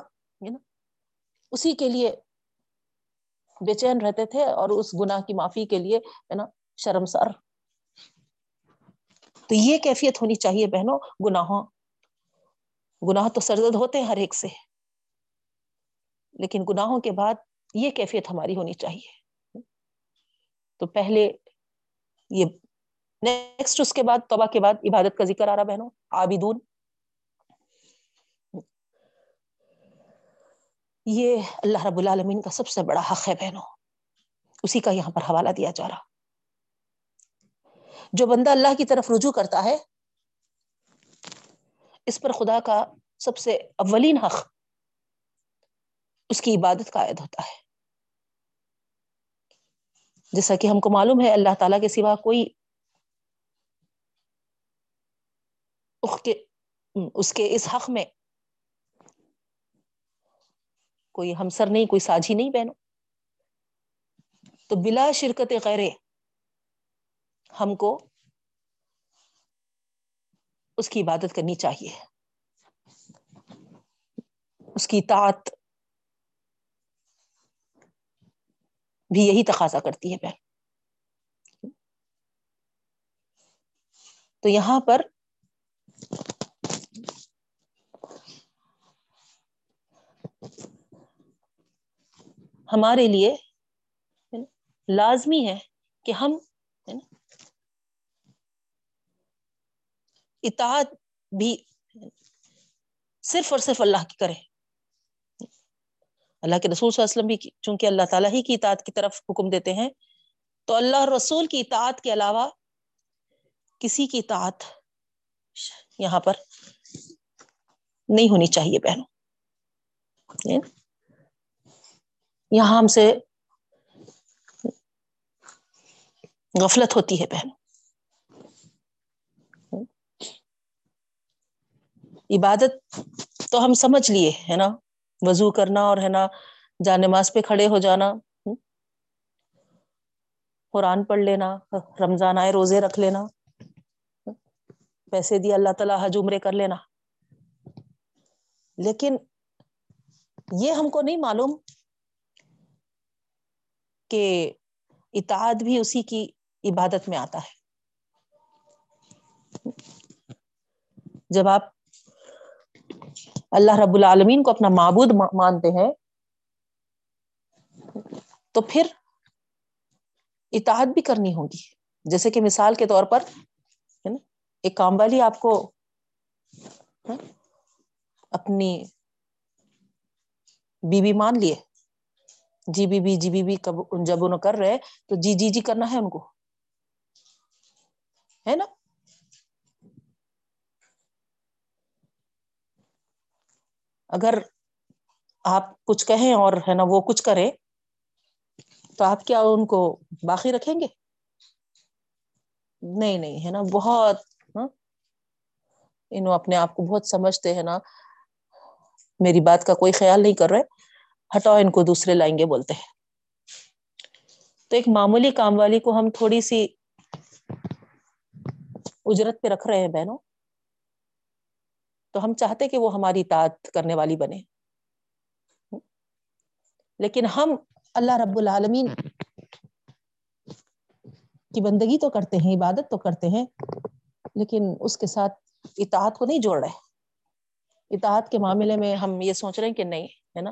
Speaker 1: اسی کے لیے بے چین رہتے تھے اور اس گناہ کی معافی کے لیے ہے نا شرمسار تو یہ کیفیت ہونی چاہیے بہنوں، گناہوں، گناہ تو سرزد ہوتے ہیں ہر ایک سے۔ لیکن گناہوں کے بعد یہ کیفیت ہماری ہونی چاہیے۔ تو پہلے یہ نیکسٹ اس کے بعد توبہ کے بعد عبادت کا ذکر آ رہا بہنوں آبدون یہ اللہ رب العالمین کا سب سے بڑا حق ہے بہنوں۔ اسی کا یہاں پر حوالہ دیا جا رہا۔ جو بندہ اللہ کی طرف رجوع کرتا ہے، اس پر خدا کا سب سے اولین حق اس کی عبادت کا عائد ہوتا ہے۔ جیسا کہ ہم کو معلوم ہے، اللہ تعالی کے سوا کوئی اس کے، اس حق میں کوئی ہمسر نہیں، کوئی ساجھی نہیں بہنو تو بلا شرکت غیرے ہم کو اس کی عبادت کرنی چاہیے۔ اس کی اطاعت بھی یہی تقاضا کرتی ہے بہن۔ تو یہاں پر ہمارے لیے لازمی ہے کہ ہم اطاعت بھی صرف اور صرف اللہ کی کرے۔ اللہ کے رسول صلی اللہ علیہ وسلم بھی چونکہ اللہ تعالیٰ ہی کی اطاعت کی طرف حکم دیتے ہیں، تو اللہ رسول کی اطاعت کے علاوہ کسی کی اطاعت یہاں پر نہیں ہونی چاہیے بہنوں۔ یعنی یہاں ہم سے غفلت ہوتی ہے بہن عبادت تو ہم سمجھ لیے، ہے نا؟ وضو کرنا اور، ہے نا جان نماز پہ کھڑے ہو جانا قرآن پڑھ لینا، رمضان آئے روزے رکھ لینا، پیسے دی اللہ تعالی، حج عمرے کر لینا۔ لیکن یہ ہم کو نہیں معلوم کہ اتحاد بھی اسی کی عبادت میں آتا ہے۔ جب آپ اللہ رب العالمین کو اپنا معبود مانتے ہیں۔ تو پھر اطاعت بھی کرنی ہوگی۔ جیسے کہ مثال کے طور پر، ہے نا، ایک کام والی آپ کو ہاں، اپنی بی بی مان لیے۔ جی بی بی جی بی بی کب جب انہوں کر رہے، تو جی جی جی کرنا ہے ان کو۔ ہے نا؟ اگر آپ کچھ کہیں اور ہے نا وہ کچھ کرے، تو آپ کیا ان کو باقی رکھیں گے؟ نہیں نہیں، ہے نا، بہت ہاں، انوں اپنے آپ کو بہت سمجھتے ہیں نا۔ میری بات کا کوئی خیال نہیں کر رہے، ہٹاؤ ان کو دوسرے لائیں گے بولتے ہیں۔ تو ایک معمولی کام والی کو ہم تھوڑی سی اجرت پہ رکھ رہے ہیں بہنوں۔ تو ہم چاہتے کہ وہ ہماری اطاعت کرنے والی بنے۔ لیکن ہم اللہ رب العالمین کی بندگی تو کرتے ہیں، عبادت تو کرتے ہیں، لیکن اس کے ساتھ اتحاد کو نہیں جوڑ رہے۔ اتحاد کے معاملے میں ہم یہ سوچ رہے ہیں کہ نہیں، ہے نا؟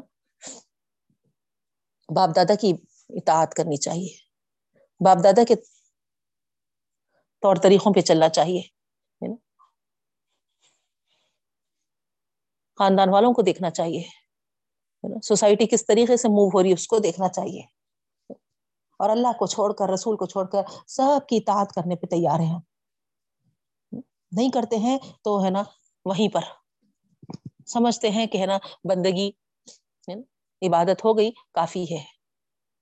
Speaker 1: باپ دادا کی اطاعت کرنی چاہیے۔ باپ دادا کے طور طریقوں پہ چلنا چاہیے۔ خاندان والوں کو دیکھنا چاہیے۔ سوسائٹی کس طریقے سے موو ہو رہی ہے اس کو دیکھنا چاہیے۔ اور اللہ کو چھوڑ کر، رسول کو چھوڑ کر سب کی اطاعت کرنے پہ تیار ہیں۔ نہیں کرتے ہیں تو ہے نا وہیں پر۔ سمجھتے ہیں کہ ہے نا بندگی، عبادت ہو گئی، کافی ہے۔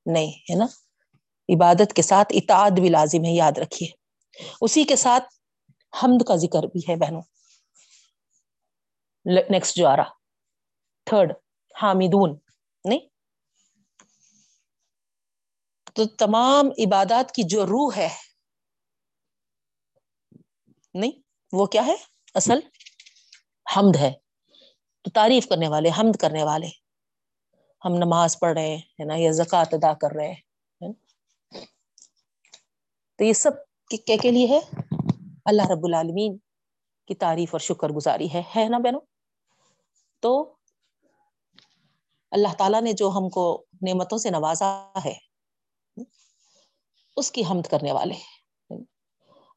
Speaker 1: نہیں، ہے نا۔ عبادت کے ساتھ اتاد بھی لازم ہے، یاد رکھیے۔ اسی کے ساتھ حمد کا ذکر بھی ہے بہنوں۔ نیکسٹ جو آ رہا تھرڈ حامدون. نہیں؟ تو تمام عبادات کی جو روح ہے، نہیں، وہ کیا ہے؟ اصل حمد ہے. تو تعریف کرنے والے، حمد کرنے والے. ہم نماز پڑھ رہے ہیں نا؟ یا زکوۃ ادا کر رہے ہیں تو یہ سب کیا کے لیے ہے؟ اللہ رب العالمین کی تعریف اور شکر گزاری ہے ہے نا بہنوں؟ تو اللہ تعالی نے جو ہم کو نعمتوں سے نوازا ہے، اس کی حمد کرنے والے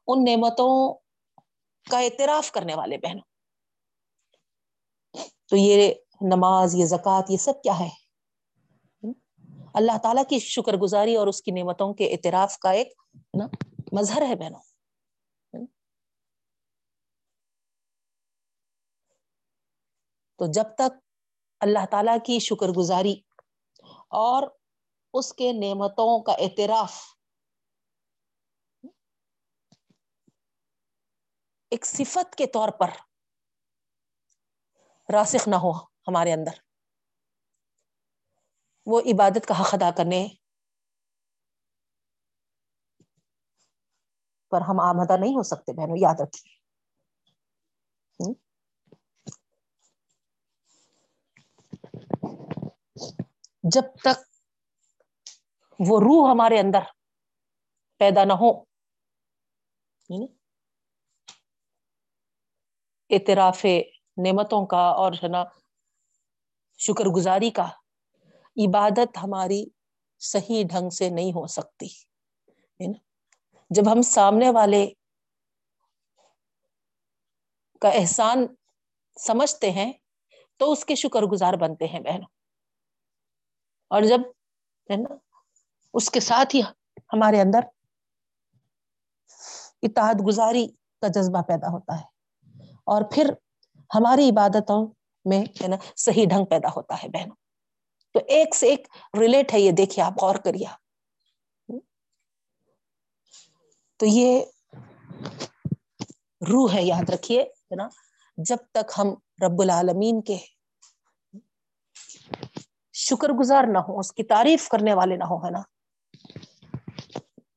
Speaker 1: ان نعمتوں کا اعتراف کرنے والے بہنوں۔ تو یہ نماز، یہ زکوٰۃ، یہ سب کیا ہے؟ اللہ تعالی کی شکر گزاری اور اس کی نعمتوں کے اعتراف کا ایک نا مظہر ہے بہنوں۔ تو جب تک اللہ تعالی کی شکر گزاری اور اس کے نعمتوں کا اعتراف ایک صفت کے طور پر راسخ نہ ہو ہمارے اندر، وہ عبادت کا حق ادا کرنے پر ہم آمدہ نہیں ہو سکتے، بہنوں، یاد رکھیے۔ جب تک وہ روح ہمارے اندر پیدا نہ ہو یعنی اعتراف نعمتوں کا اور ہے نا شکر گزاری کا عبادت ہماری صحیح ڈھنگ سے نہیں ہو سکتی جب ہم سامنے والے کا احسان سمجھتے ہیں تو اس کے شکر گزار بنتے ہیں بہنوں۔ اور جب ہے نا، اس کے ساتھ ہی ہمارے اندر اتحاد گزاری کا جذبہ پیدا ہوتا ہے۔ اور پھر ہماری عبادتوں میں ہے نا، صحیح ڈھنگ پیدا ہوتا ہے بہنوں۔ تو ایک سے ایک ریلیٹ ہے یہ، دیکھیے آپ غور کریے۔ تو یہ روح ہے، یاد رکھیے، ہے نا، جب تک ہم رب العالمین کے شکر گزار نہ ہو اس کی تعریف کرنے والے نہ ہو ہے نا؟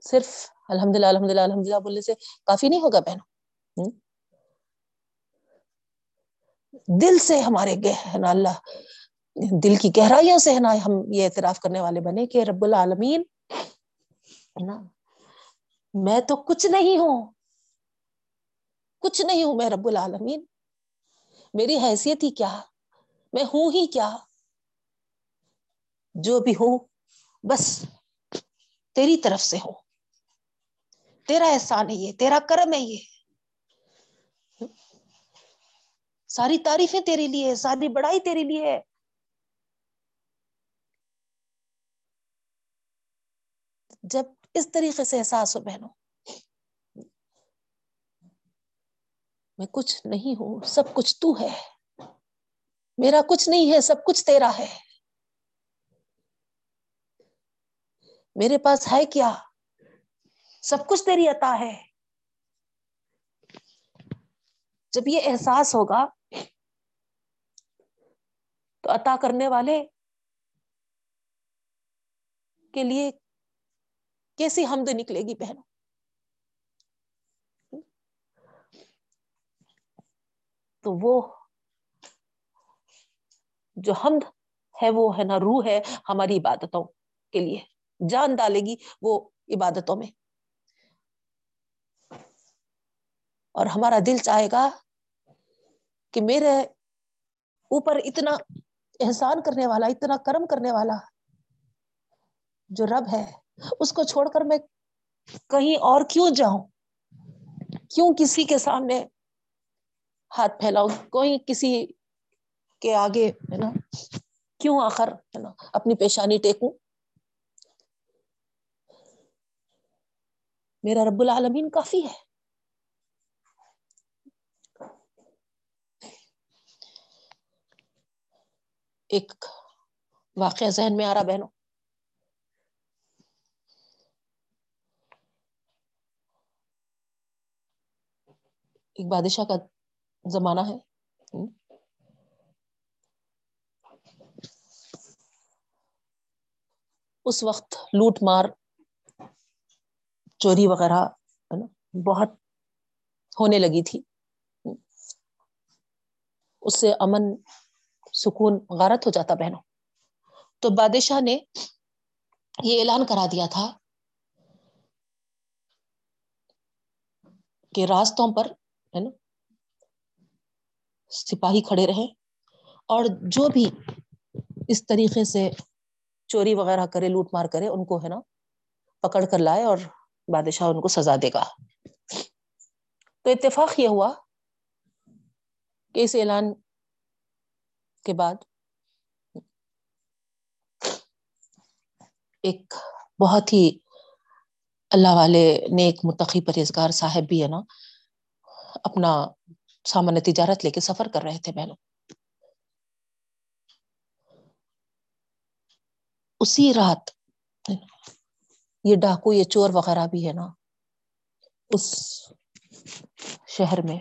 Speaker 1: صرف الحمد للہ الحمد للہ الحمد للہ بولنے سے کافی نہیں ہوگا بہنوں؟ دل سے ہمارے نا اللہ، دل کی گہرائیوں سے، ہے نا، ہم یہ اعتراف کرنے والے بنے کہ رب العالمین نا؟ میں تو کچھ نہیں ہوں، کچھ نہیں ہوں میں رب العالمین۔ میری حیثیت ہی کیا؟ میں ہوں ہی کیا؟ جو بھی ہوں بس تیری طرف سے ہو۔ تیرا احسان ہے یہ، تیرا کرم ہے یہ۔ ساری تعریفیں تیرے لیے ساری بڑائی تیرے لیے ہے جب اس طریقے سے احساس ہو بہنوں، میں کچھ نہیں ہوں، سب کچھ تو ہے۔ میرا کچھ نہیں ہے، سب کچھ تیرا ہے۔ میرے پاس ہے کیا؟ سب کچھ تیری عطا ہے۔ جب یہ احساس ہوگا تو عطا کرنے والے کے لیے کیسی حمد نکلے گی بہنوں؟ تو وہ جو حمد ہے وہ ہے نا روح ہے ہماری عبادتوں کے لیے۔ جان ڈالے گی وہ عبادتوں میں۔ اور ہمارا دل چاہے گا کہ میرے اوپر اتنا احسان کرنے والا، اتنا کرم کرنے والا جو رب ہے، اس کو چھوڑ کر میں کہیں اور کیوں جاؤں؟ کیوں کسی کے سامنے ہاتھ پھیلاؤ کوئی کسی کے آگے ہے نا؟ کیوں آخر ہے نا، اپنی پیشانی ٹیکوں؟ میرا رب العالمین کافی ہے۔ ایک واقعہ ذہن میں آ رہا بہنوں۔ ایک بادشاہ کا زمانہ ہے۔ اس وقت لوٹ مار چوری وغیرہ، ہے نا، بہت ہونے لگی تھی۔ اس سے امن، سکون، غارت ہو جاتا بہنوں۔ تو بادشاہ نے یہ اعلان کرا دیا تھا کہ راستوں پر، ہے نا، سپاہی کھڑے رہے اور جو بھی اس طریقے سے چوری وغیرہ کرے، لوٹ مار کرے، ان کو، ہے نا، پکڑ کر لائے اور بادشاہ ان کو سزا دے گا۔ تو اتفاق یہ ہوا کہ اس اعلان کے بعد ایک بہت ہی اللہ والے نیک متقی پرہیزگار صاحب بھی ہے نا، اپنا سامان تجارت لے کے سفر کر رہے تھے بہنوں۔ اسی رات یہ ڈاکو، یہ چور وغیرہ بھی ہے نا، اس شہر میں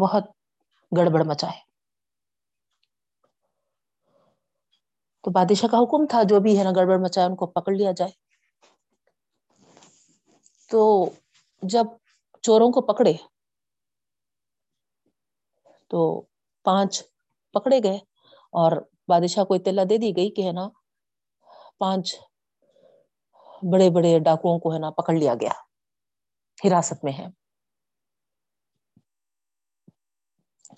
Speaker 1: بہت گڑبڑ مچا ہے۔ تو بادشاہ کا حکم تھا، جو بھی ہے نا گڑبڑ مچائے ان کو پکڑ لیا جائے۔ تو جب چوروں کو پکڑے، تو پانچ پکڑے گئے اور بادشاہ کو اطلاع دے دی گئی کہ ہے نا، پانچ بڑے بڑے ڈاکوؤں کو ہے نا پکڑ لیا گیا۔ حراست میں ہے۔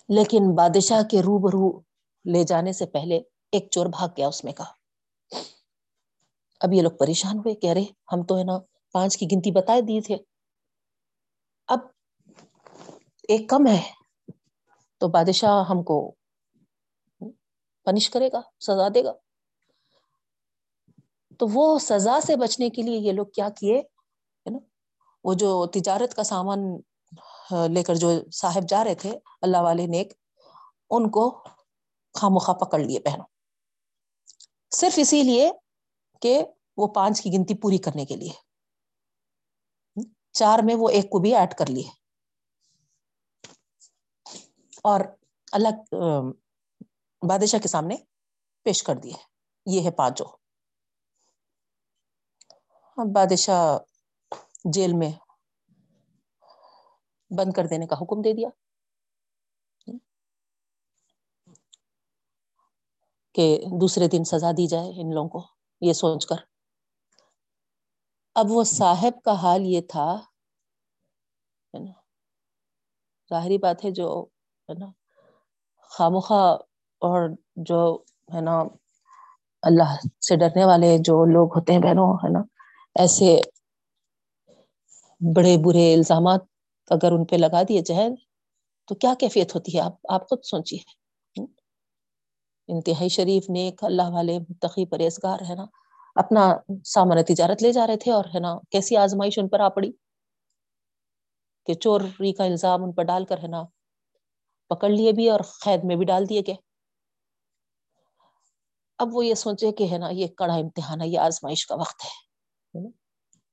Speaker 1: لیکن بادشاہ کے رو برو لے جانے سے پہلے ایک چور بھاگ گیا اس میں کا۔ اب یہ لوگ پریشان ہوئے، کہہ رہے، ہم تو ہے نا پانچ کی گنتی بتا دیے تھے۔ اب ایک کم ہے، تو بادشاہ ہم کو پنش کرے گا، سزا دے گا۔ تو وہ سزا سے بچنے کے لیے یہ لوگ کیا کیے؟ ہے نا؟ وہ جو تجارت کا سامان لے کر جو صاحب جا رہے تھے، اللہ والے نیک، ان کو خاموخواہ پکڑ لیے پہنو صرف اسی لیے کہ وہ پانچ کی گنتی پوری کرنے کے لیے۔ چار میں وہ ایک کو بھی ایڈ کر لیے۔ اور اللہ بادشاہ کے سامنے پیش کر دیے۔ یہ ہے پانچوں۔ ہاں، بادشاہ جیل میں بند کر دینے کا حکم دے دیا۔ کہ دوسرے دن سزا دی جائے ان لوگوں کو، یہ سوچ کر۔ اب وہ صاحب کا حال یہ تھا نا؟ ظاہری بات ہے جو، ہے نا خاموخواہ اور جو، ہے نا، اللہ سے ڈرنے والے جو لوگ ہوتے ہیں بہنوں، ہے نا ایسے بڑے برے الزامات اگر ان پہ لگا دیے جائیں تو کیا کیفیت ہوتی ہے؟ آپ آپ خود سوچیے۔ انتہائی شریف، نیک، اللہ والے متقی پرہیزگار ہے نا؟ اپنا سامان تجارت لے جا رہے تھے اور ہے نا، کیسی آزمائش ان پر آ پڑی؟ کہ چوری کا الزام ان پر ڈال کر ہے نا، پکڑ لیے بھی اور قید میں بھی ڈال دیے گئے۔ اب وہ یہ سوچے کہ ہے نا، یہ کڑا امتحان ہے، یہ آزمائش کا وقت ہے۔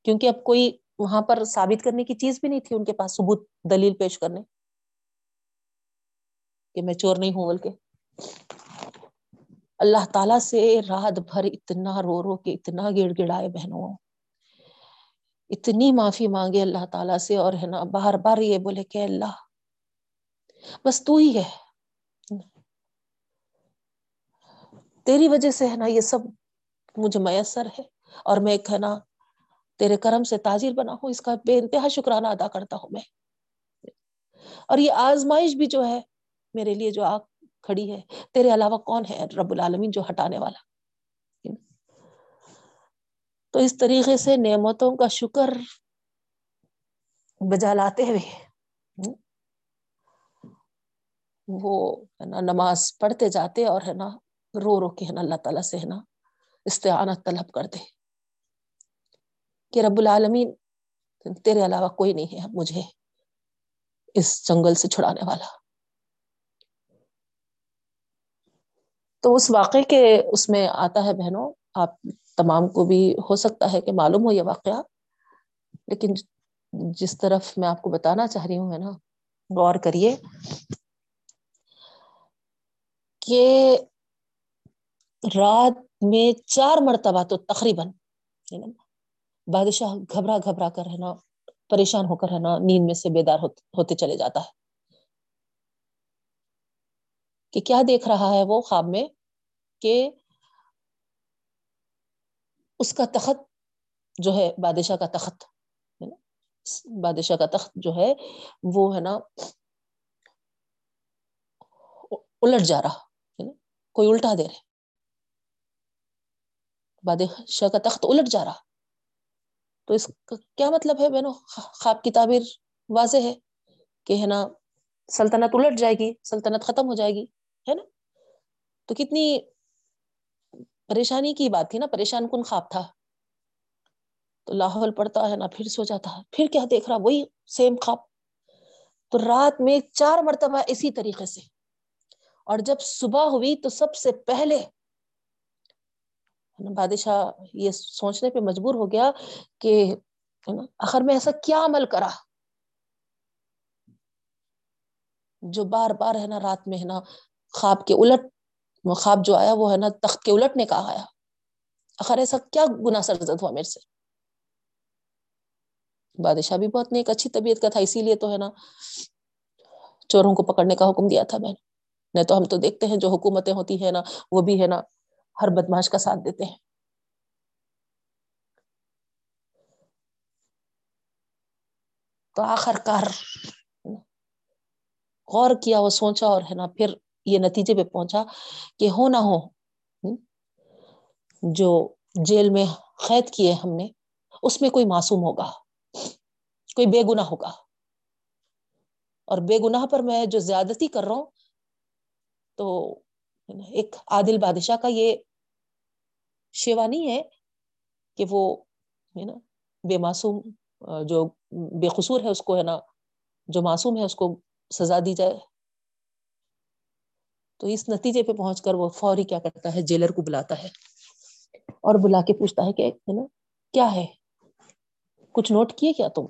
Speaker 1: کیونکہ اب کوئی وہاں پر ثابت کرنے کی چیز بھی نہیں تھی ان کے پاس ثبوت دلیل پیش کرنے کہ میں چور نہیں ہوں بول کے اللہ تعالی سے رات بھر اتنا رو رو کے اتنا گڑ گڑائے بہنوں۔ اتنی معافی مانگے اللہ تعالی سے اور ہے نا بار بار یہ بولے کہ اللہ، بس تو ہی ہے۔ تیری وجہ سے ہے نا یہ سب مجھے میسر ہے اور میں ایک ہے نا تیرے کرم سے تاجر بنا ہوں، اس کا بے انتہا شکرانہ ادا کرتا ہوں میں۔ اور یہ آزمائش بھی جو ہے میرے لیے جو آگ کھڑی ہے، تیرے علاوہ کون ہے رب العالمین جو ہٹانے والا؟ تو اس طریقے سے نعمتوں کا شکر بجا لاتے ہوئے وہ ہے نا نماز پڑھتے جاتے اور ہے نا رو رو کے ہے نا اللہ تعالیٰ سے ہے نا استعانت طلب کرتے۔ کہ رب العالمین، تیرے علاوہ کوئی نہیں ہے، مجھے اس جنگل سے چھڑانے والا۔ تو اس واقعے کے اس میں آتا ہے بہنوں، آپ تمام کو بھی ہو سکتا ہے کہ معلوم ہو یہ واقعہ، لیکن جس طرف میں آپ کو بتانا چاہ رہی ہوں ہے نا، غور کریے کہ رات میں چار مرتبہ تو تقریباً بادشاہ گھبرا گھبرا کر ہے نا، پریشان ہو کر ہے نا، نیند میں سے بیدار ہوتے چلے جاتا ہے۔ کہ کیا دیکھ رہا ہے وہ خواب میں کہ اس کا تخت جو ہے، بادشاہ کا تخت بادشاہ کا تخت جو ہے، وہ ہے نا الٹ جا رہا کوئی الٹا دے رہے۔ بادشاہ کا تخت الٹ جا رہا۔ تو اس کا کیا مطلب ہے بہنوں؟ خواب کی تعبیر واضح ہے کہ ہے نا، سلطنت الٹ جائے گی، سلطنت ختم ہو جائے گی، ہے نا؟ تو کتنی پریشانی کی بات تھی نا، پریشان کن خواب تھا۔ تو لاہور پڑتا ہے نا، پھر سو جاتا ہے۔ پھر کیا دیکھ رہا؟ وہی سیم خواب۔ تو رات میں چار مرتبہ اسی طریقے سے۔ اور جب صبح ہوئی تو سب سے پہلے بادشاہ یہ سوچنے پہ مجبور ہو گیا کہ آخر میں ایسا کیا عمل کرا؟ جو بار بار ہے نا رات میں ہے نا، خواب کے الٹ، خواب جو آیا وہ ہے نا تخت کے الٹ نے کہا آیا۔ آخر ایسا کیا گنا سرزد ہوا میرے سے۔ بادشاہ بھی بہت نیک، اچھی طبیعت کا تھا، اسی لیے تو ہے نا چوروں کو پکڑنے کا حکم دیا تھا میں نے۔ نہیں تو ہم تو دیکھتے ہیں جو حکومتیں ہوتی ہیں نا، وہ بھی ہے نا ہر بدماش کا ساتھ دیتے ہیں۔ تو آخر کار غور کیا، وہ سوچا اور ہے نا، پھر یہ نتیجے پہ پہنچا کہ ہو نہ ہو جو جیل میں قید کیے ہم نے، اس میں کوئی معصوم ہوگا، کوئی بے گنا ہوگا۔ اور بے گناہ پر میں جو زیادتی کر رہا ہوں، تو ایک عادل بادشاہ کا یہ شیوا نہیں ہے کہ وہ ہے نا بے معصوم، جو بے قصور ہے اس کو، ہے نا، جو معصوم ہے اس کو سزا دی جائے۔ تو اس نتیجے پہ پہنچ کر وہ فوری کیا کرتا ہے، جیلر کو بلاتا ہے اور بلا کے پوچھتا ہے کہ، ہے نا، کیا ہے؟ کچھ نوٹ کیے کیا تم؟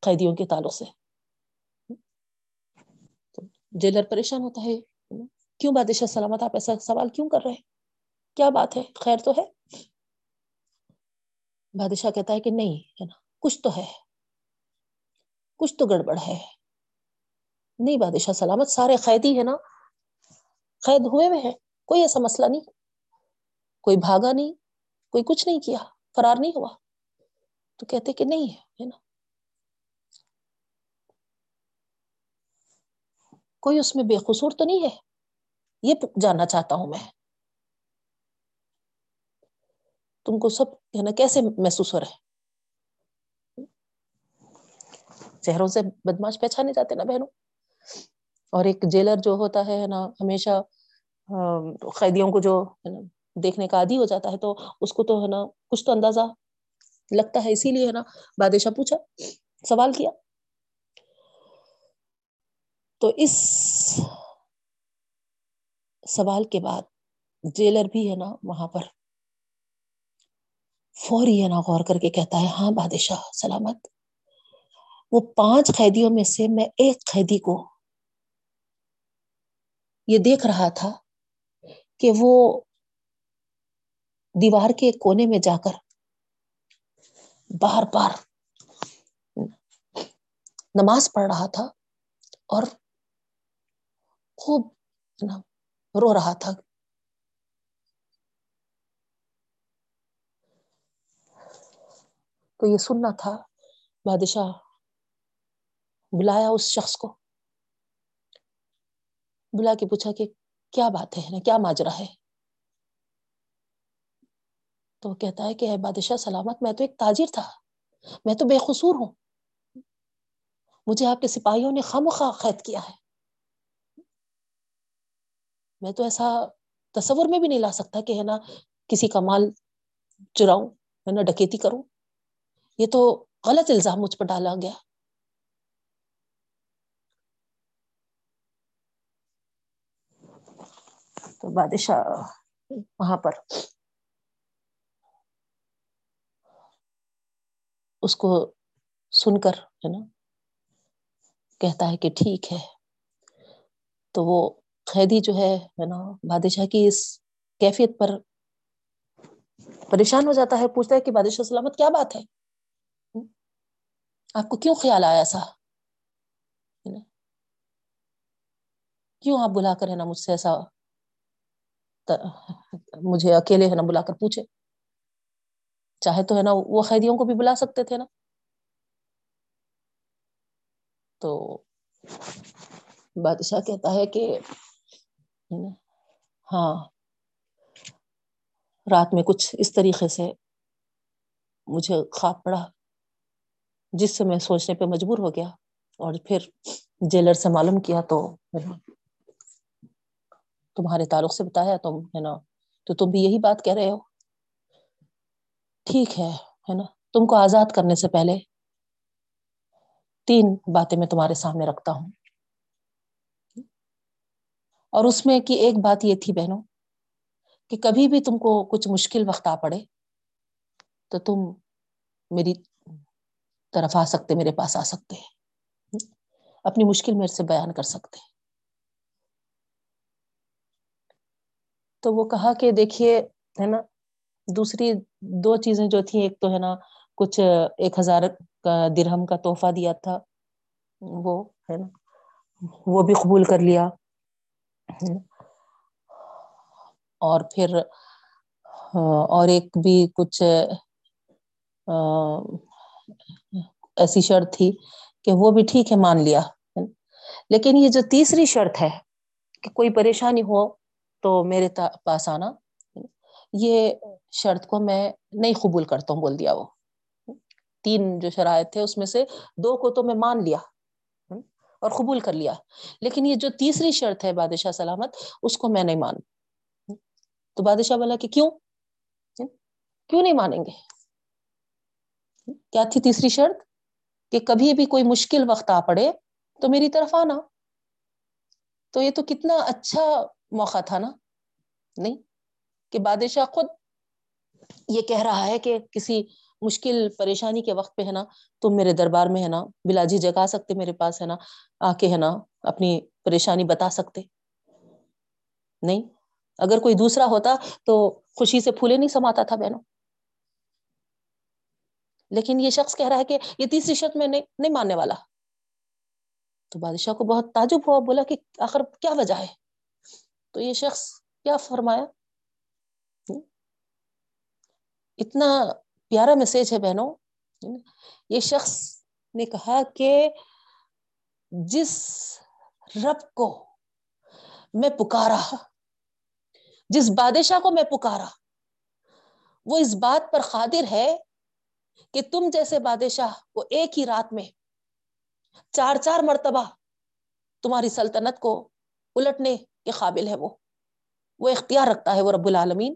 Speaker 1: قیدیوں کے تعلق سے۔ جیلر پریشان ہوتا ہے، کیوں بادشاہ سلامت، آپ ایسا سوال کیوں کر رہے کیا بات ہے؟ خیر تو ہے۔ بادشاہ کہتا ہے کہ نہیں، ہے نا؟ کچھ تو ہے۔ کچھ تو گڑبڑ ہے۔ نہیں بادشاہ سلامت، سارے قیدی ہے نا؟ قید ہوئے ہوئے ہیں۔ کوئی ایسا مسئلہ نہیں۔ کوئی بھاگا نہیں، کوئی کچھ نہیں کیا، فرار نہیں ہوا۔ تو کہتے کہ نہیں ہے نا؟ کوئی اس میں بے قصور تو نہیں ہے؟ یہ جاننا چاہتا ہوں میں۔ تم کو سب ہے نا کیسے محسوس ہو رہے چہروں سے بدماش پہچانے جاتے نا بہنوں۔ اور ایک جیلر جو ہوتا ہے نا، ہمیشہ قیدیوں کو جو ہے نا، دیکھنے کا عادی ہو جاتا ہے تو اس کو تو ہے نا، کچھ تو اندازہ لگتا ہے، اسی لیے ہے نا، بادشاہ پوچھا، سوال کیا؟ تو اس سوال کے بعد جیلر بھی ہے نا وہاں پر۔ فوری ہے نا غور کر کے کہتا ہے ہاں بادشاہ، سلامت۔ وہ پانچ قیدیوں میں سے میں ایک قیدی کو یہ دیکھ رہا تھا کہ وہ دیوار کے کونے میں جا کر بار بار نماز پڑھ رہا تھا اور خوب رو رہا تھا۔ تو یہ سننا تھا، بادشاہ بلایا اس شخص کو۔ بلا کے پوچھا کہ کیا بات ہے نا کیا ماجرا ہے؟ تو وہ کہتا ہے کہ اے بادشاہ، سلامت، میں تو ایک تاجر تھا، میں تو بے قصور ہوں۔ مجھے آپ کے سپاہیوں نے خم خواہ قید کیا ہے۔ میں تو ایسا تصور میں بھی نہیں لا سکتا کہ ہے نا کسی کا مال چراؤں، ہے نا، ڈکیتی کروں۔ یہ تو غلط الزام مجھ پر ڈالا گیا۔ تو بادشاہ وہاں پر اس کو سن کر، ہے نا، کہتا ہے کہ ٹھیک ہے۔ تو وہ قیدی جو ہے نا، بادشاہ کی اس کیفیت پر پریشان ہو جاتا ہے، پوچھتا ہے کہ بادشاہ سلامت کیا بات ہے؟ آپ کو کیوں خیال آیا ایسا؟ کیوں آپ بلا کر، ہے نا، مجھ سے ایسا مجھے اکیلے، ہے نا، بلا کر پوچھے؟ چاہے تو، ہے نا، وہ قیدیوں کو بھی بلا سکتے تھے نا۔ تو بادشاہ کہتا ہے کہ ہاں۔ رات میں کچھ اس طریقے سے مجھے خواب پڑا، جس سے میں سوچنے پہ مجبور ہو گیا اور پھر جیلر سے معلوم کیا تو تمہارے تعلق سے بتایا، تم ہے نا، تو تم بھی یہی بات کہہ رہے ہو۔ ٹھیک ہے ہے نا۔ تم کو آزاد کرنے سے پہلے تین باتیں میں تمہارے سامنے رکھتا ہوں۔ اور اس میں کی ایک بات یہ تھی بہنوں کہ کبھی بھی تم کو کچھ مشکل وقت آ پڑے تو تم میری طرف آ سکتے، میرے پاس آ سکتے اپنی مشکل میرے سے بیان کر سکتے تو وہ کہا کہ دیکھیے، ہے نا، دوسری دو چیزیں جو تھیں، ایک تو ہے نا، کچھ ایک ہزار کا درہم کا تحفہ دیا تھا، وہ ہے نا، وہ بھی قبول کر لیا۔ اور پھر، اور ایک بھی کچھ ایسی شرط تھی کہ وہ بھی ٹھیک ہے، مان لیا۔ لیکن یہ جو تیسری شرط ہے کہ کوئی پریشانی ہو تو میرے پاس آنا، یہ شرط کو میں نہیں قبول کرتا ہوں، بول دیا وہ۔ تین جو شرائط تھے، اس میں سے دو کو تو میں مان لیا۔ اور قبول کر لیا۔ لیکن یہ جو تیسری شرط ہے بادشاہ سلامت، اس کو میں نہیں مان تو بادشاہ بولا کہ کیوں؟ کیوں نہیں مانیں گے؟ کیا تھی تیسری شرط؟ کہ کبھی بھی کوئی مشکل وقت آ پڑے تو میری طرف آنا۔ تو یہ تو کتنا اچھا موقع تھا نا؟ نہیں؟ کہ بادشاہ خود یہ کہہ رہا ہے کہ کسی مشکل پریشانی کے وقت پہ ہے نا، تم میرے دربار میں ہے نا، بلاجی جگا سکتے میرے پاس ہے نا آ کے ہے نا اپنی پریشانی بتا سکتے۔ نہیں، اگر کوئی دوسرا ہوتا تو خوشی سے پھولے نہیں سماتا تھا بہنوں۔ لیکن یہ شخص کہہ رہا ہے کہ یہ تیسری شرط میں نہیں نہیں ماننے والا۔ تو بادشاہ کو بہت تعجب ہوا، بولا کہ آخر کیا وجہ ہے؟ تو یہ شخص کیا فرمایا؟ اتنا پیارا میسج ہے بہنوں یہ شخص نے کہا کہ جس رب کو میں پکارا، جس بادشاہ کو میں پکارا، وہ اس بات پر قادر ہے کہ تم جیسے بادشاہ کو ایک ہی رات میں چار چار مرتبہ تمہاری سلطنت کو الٹنے کے قابل ہے وہ۔ وہ اختیار رکھتا ہے وہ رب العالمین،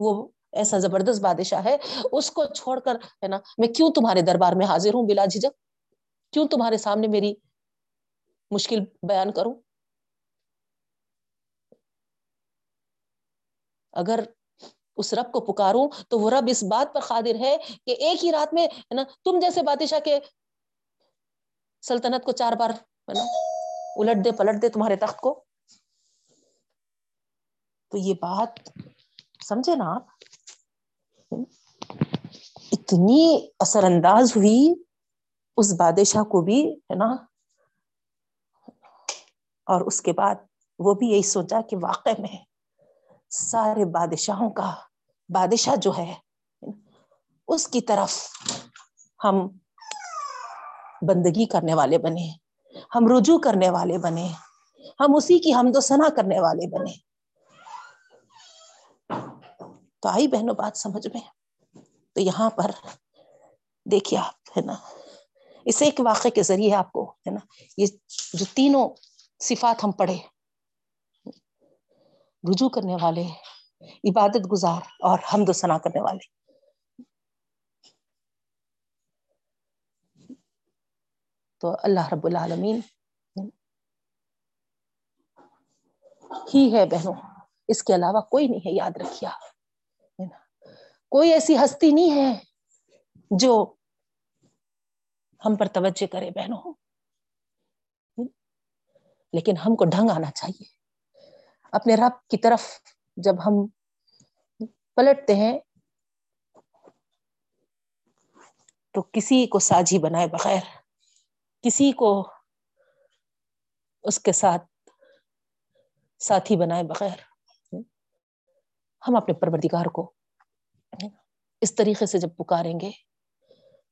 Speaker 1: وہ ایسا زبردست بادشاہ ہے، اس کو چھوڑ کر، ہے نا، میں کیوں تمہارے دربار میں حاضر ہوں بلا جھجک کیوں تمہارے سامنے میری مشکل بیان کروں؟ اگر اس رب کو پکاروں تو وہ رب اس بات پر قادر ہے کہ ایک ہی رات میں، ہے نا، تم جیسے بادشاہ کے سلطنت کو چار بار، ہے نا، الٹ دے، پلٹ دے تمہارے تخت کو۔ تو یہ بات، سمجھے نا آپ؟ اتنی اثر انداز ہوئی اس بادشاہ کو بھی، ہے نا؟ اور اس کے بعد وہ بھی یہی سوچا کہ واقع میں سارے بادشاہوں کا بادشاہ جو ہے، اس کی طرف ہم بندگی کرنے والے بنے، ہم رجوع کرنے والے بنے، ہم اسی کی ہم دو سنا کرنے والے بنے۔ تو آئی بہنوں بات سمجھ میں؟ تو یہاں پر دیکھیے آپ، ہے نا؟ اس ایک واقعے کے ذریعے آپ کو، ہے نا؟ یہ جو تینوں صفات ہم پڑھے، رجوع کرنے والے، عبادت گزار اور حمد و ثنا کرنے والے۔ تو اللہ رب العالمین ہی ہے بہنوں، اس کے علاوہ کوئی نہیں ہے، یاد رکھیا کوئی ایسی ہستی نہیں ہے جو ہم پر توجہ کرے بہنوں۔ لیکن ہم کو ڈھنگ آنا چاہیے۔ اپنے رب کی طرف جب ہم پلٹتے ہیں تو کسی کو ساجھی بنائے بغیر، کسی کو اس کے ساتھ ساتھی بنائے بغیر، ہم اپنے پروردگار کو اس طریقے سے جب پکاریں گے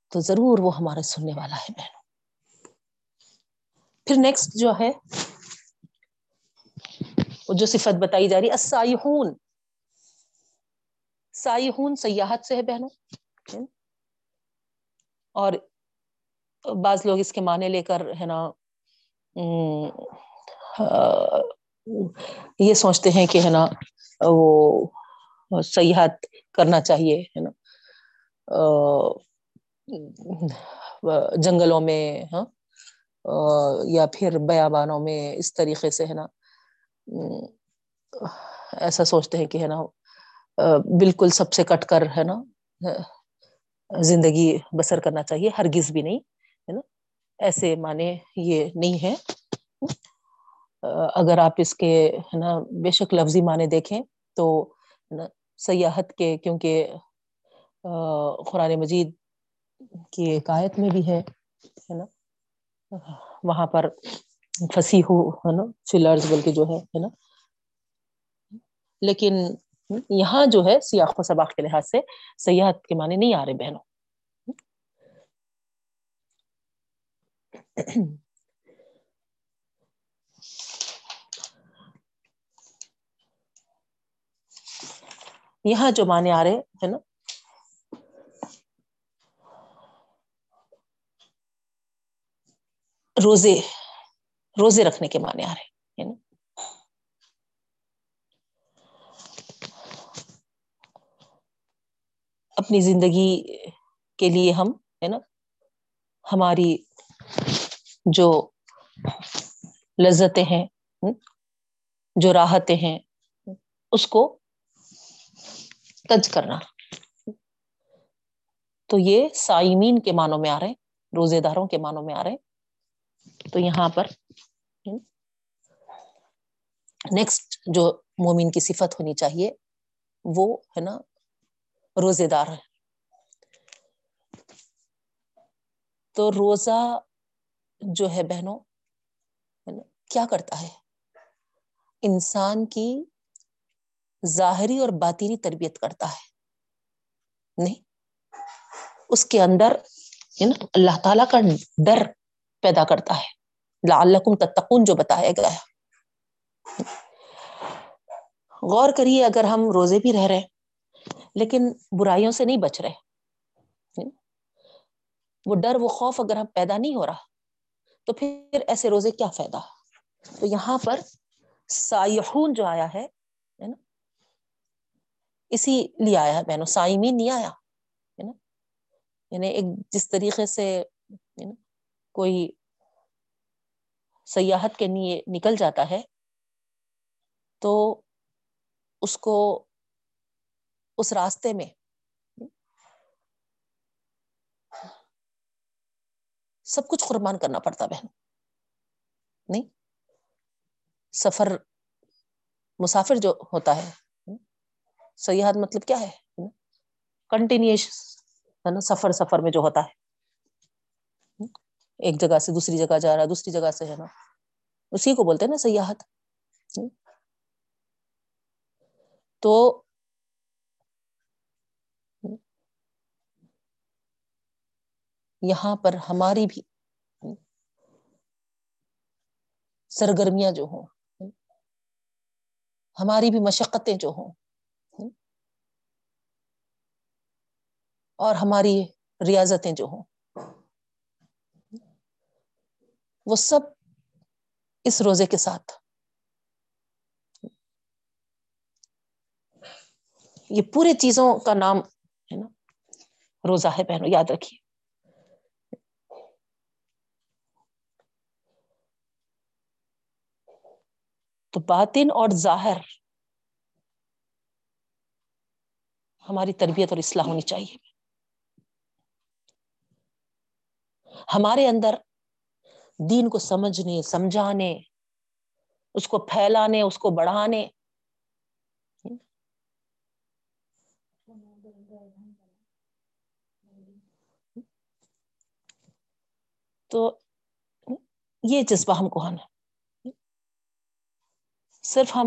Speaker 1: تو ضرور وہ ہمارے سننے والا ہے بہنوں۔ پھر نیکسٹ جو ہے جو صفت بتائی جا رہی اسائحون سائحون سیاحت سے ہے بہنوں۔ اور بعض لوگ اس کے معنی لے کر ہے نا یہ سوچتے ہیں کہ ہے نا، وہ سیاحت کرنا چاہیے، ہے نا؟ جنگلوں میں ہاں یا پھر بیابانوں میں اس طریقے سے، ہے نا؟ ایسا سوچتے ہیں کہ، ہے نا بالکل سب سے کٹ کر، ہے نا، زندگی بسر کرنا چاہیے، ہرگز بھی نہیں، ہے نا؟ ایسے معنی یہ نہیں ہے اگر آپ اس کے، ہے نا، بے شک لفظی معنی دیکھیں تو سیاحت کے، کیونکہ قرآن مجید کی ایک آیت میں بھی ہے نا؟ وہاں پر پھنسی ہو ہے نا؟ فلرز بول کے جو ہے ہے نا؟ لیکن یہاں جو ہے سیاق و سباق کے لحاظ سے سیاحت کے معنی نہیں آ رہے بہنوں۔ یہاں جو معنی آ رہے ہے نا؟ روزے روزے رکھنے کے معنی آ رہے ہیں نا؟ اپنی زندگی کے لیے ہم، ہے نا؟ ہماری جو لذتیں ہیں جو راحتیں ہیں، اس کو تج کرنا۔ تو یہ سائمین کے معنوں میں آ رہے ہیں، روزے داروں کے معنوں میں آ رہے ہیں۔ تو یہاں پر نیکسٹ جو مومن کی صفت ہونی چاہیے، وہ ہے نا روزے دار ہے۔ تو روزہ جو ہے بہنوں کیا کرتا ہے؟ انسان کی ظاہری اور باطینی تربیت کرتا ہے۔ نہیں، اس کے اندر اللہ تعالی کا ڈر پیدا کرتا ہے۔ لعلکم تتقون جو بتایا گیا ہے۔ غور کریے، اگر ہم روزے بھی رہ رہے لیکن برائیوں سے نہیں بچ رہے۔ وہ ڈر، وہ خوف اگر ہم پیدا نہیں ہو رہا، تو پھر ایسے روزے کیا فائدہ؟ تو یہاں پر سائحون جو آیا ہے نا اسی لیے آیا ہے بہنوں سائمین نہیں آیا، ہے نا؟ یعنی ایک جس طریقے سے کوئی سیاحت کے لیے نکل جاتا ہے، تو اس کو اس راستے میں، سب کچھ قربان کرنا پڑتا بہن نہیں؟ سفر مسافر جو ہوتا ہے سیاحت مطلب کیا ہے؟ کنٹینیوس ہے نا؟ سفر سفر میں جو ہوتا ہے۔ ایک جگہ سے دوسری جگہ جا رہا ہے دوسری جگہ سے ہے نا اسی کو بولتے ہیں نا سیاحت۔ تو یہاں پر ہماری بھی سرگرمیاں جو ہوں، ہماری بھی مشقتیں جو ہوں اور ہماری ریاضتیں جو ہوں۔ وہ سب اس روزے کے ساتھ۔ یہ پورے چیزوں کا نام ہے نا۔ روزہ ہے پہنو یاد رکھیے۔ تو باطن اور ظاہر ہماری تربیت اور اصلاح ہونی چاہیے۔ ہمارے اندر دین کو سمجھنے، سمجھانے، اس کو پھیلانے، اس کو بڑھانے۔ تو یہ جذبہ ہم کو آنا صرف ہم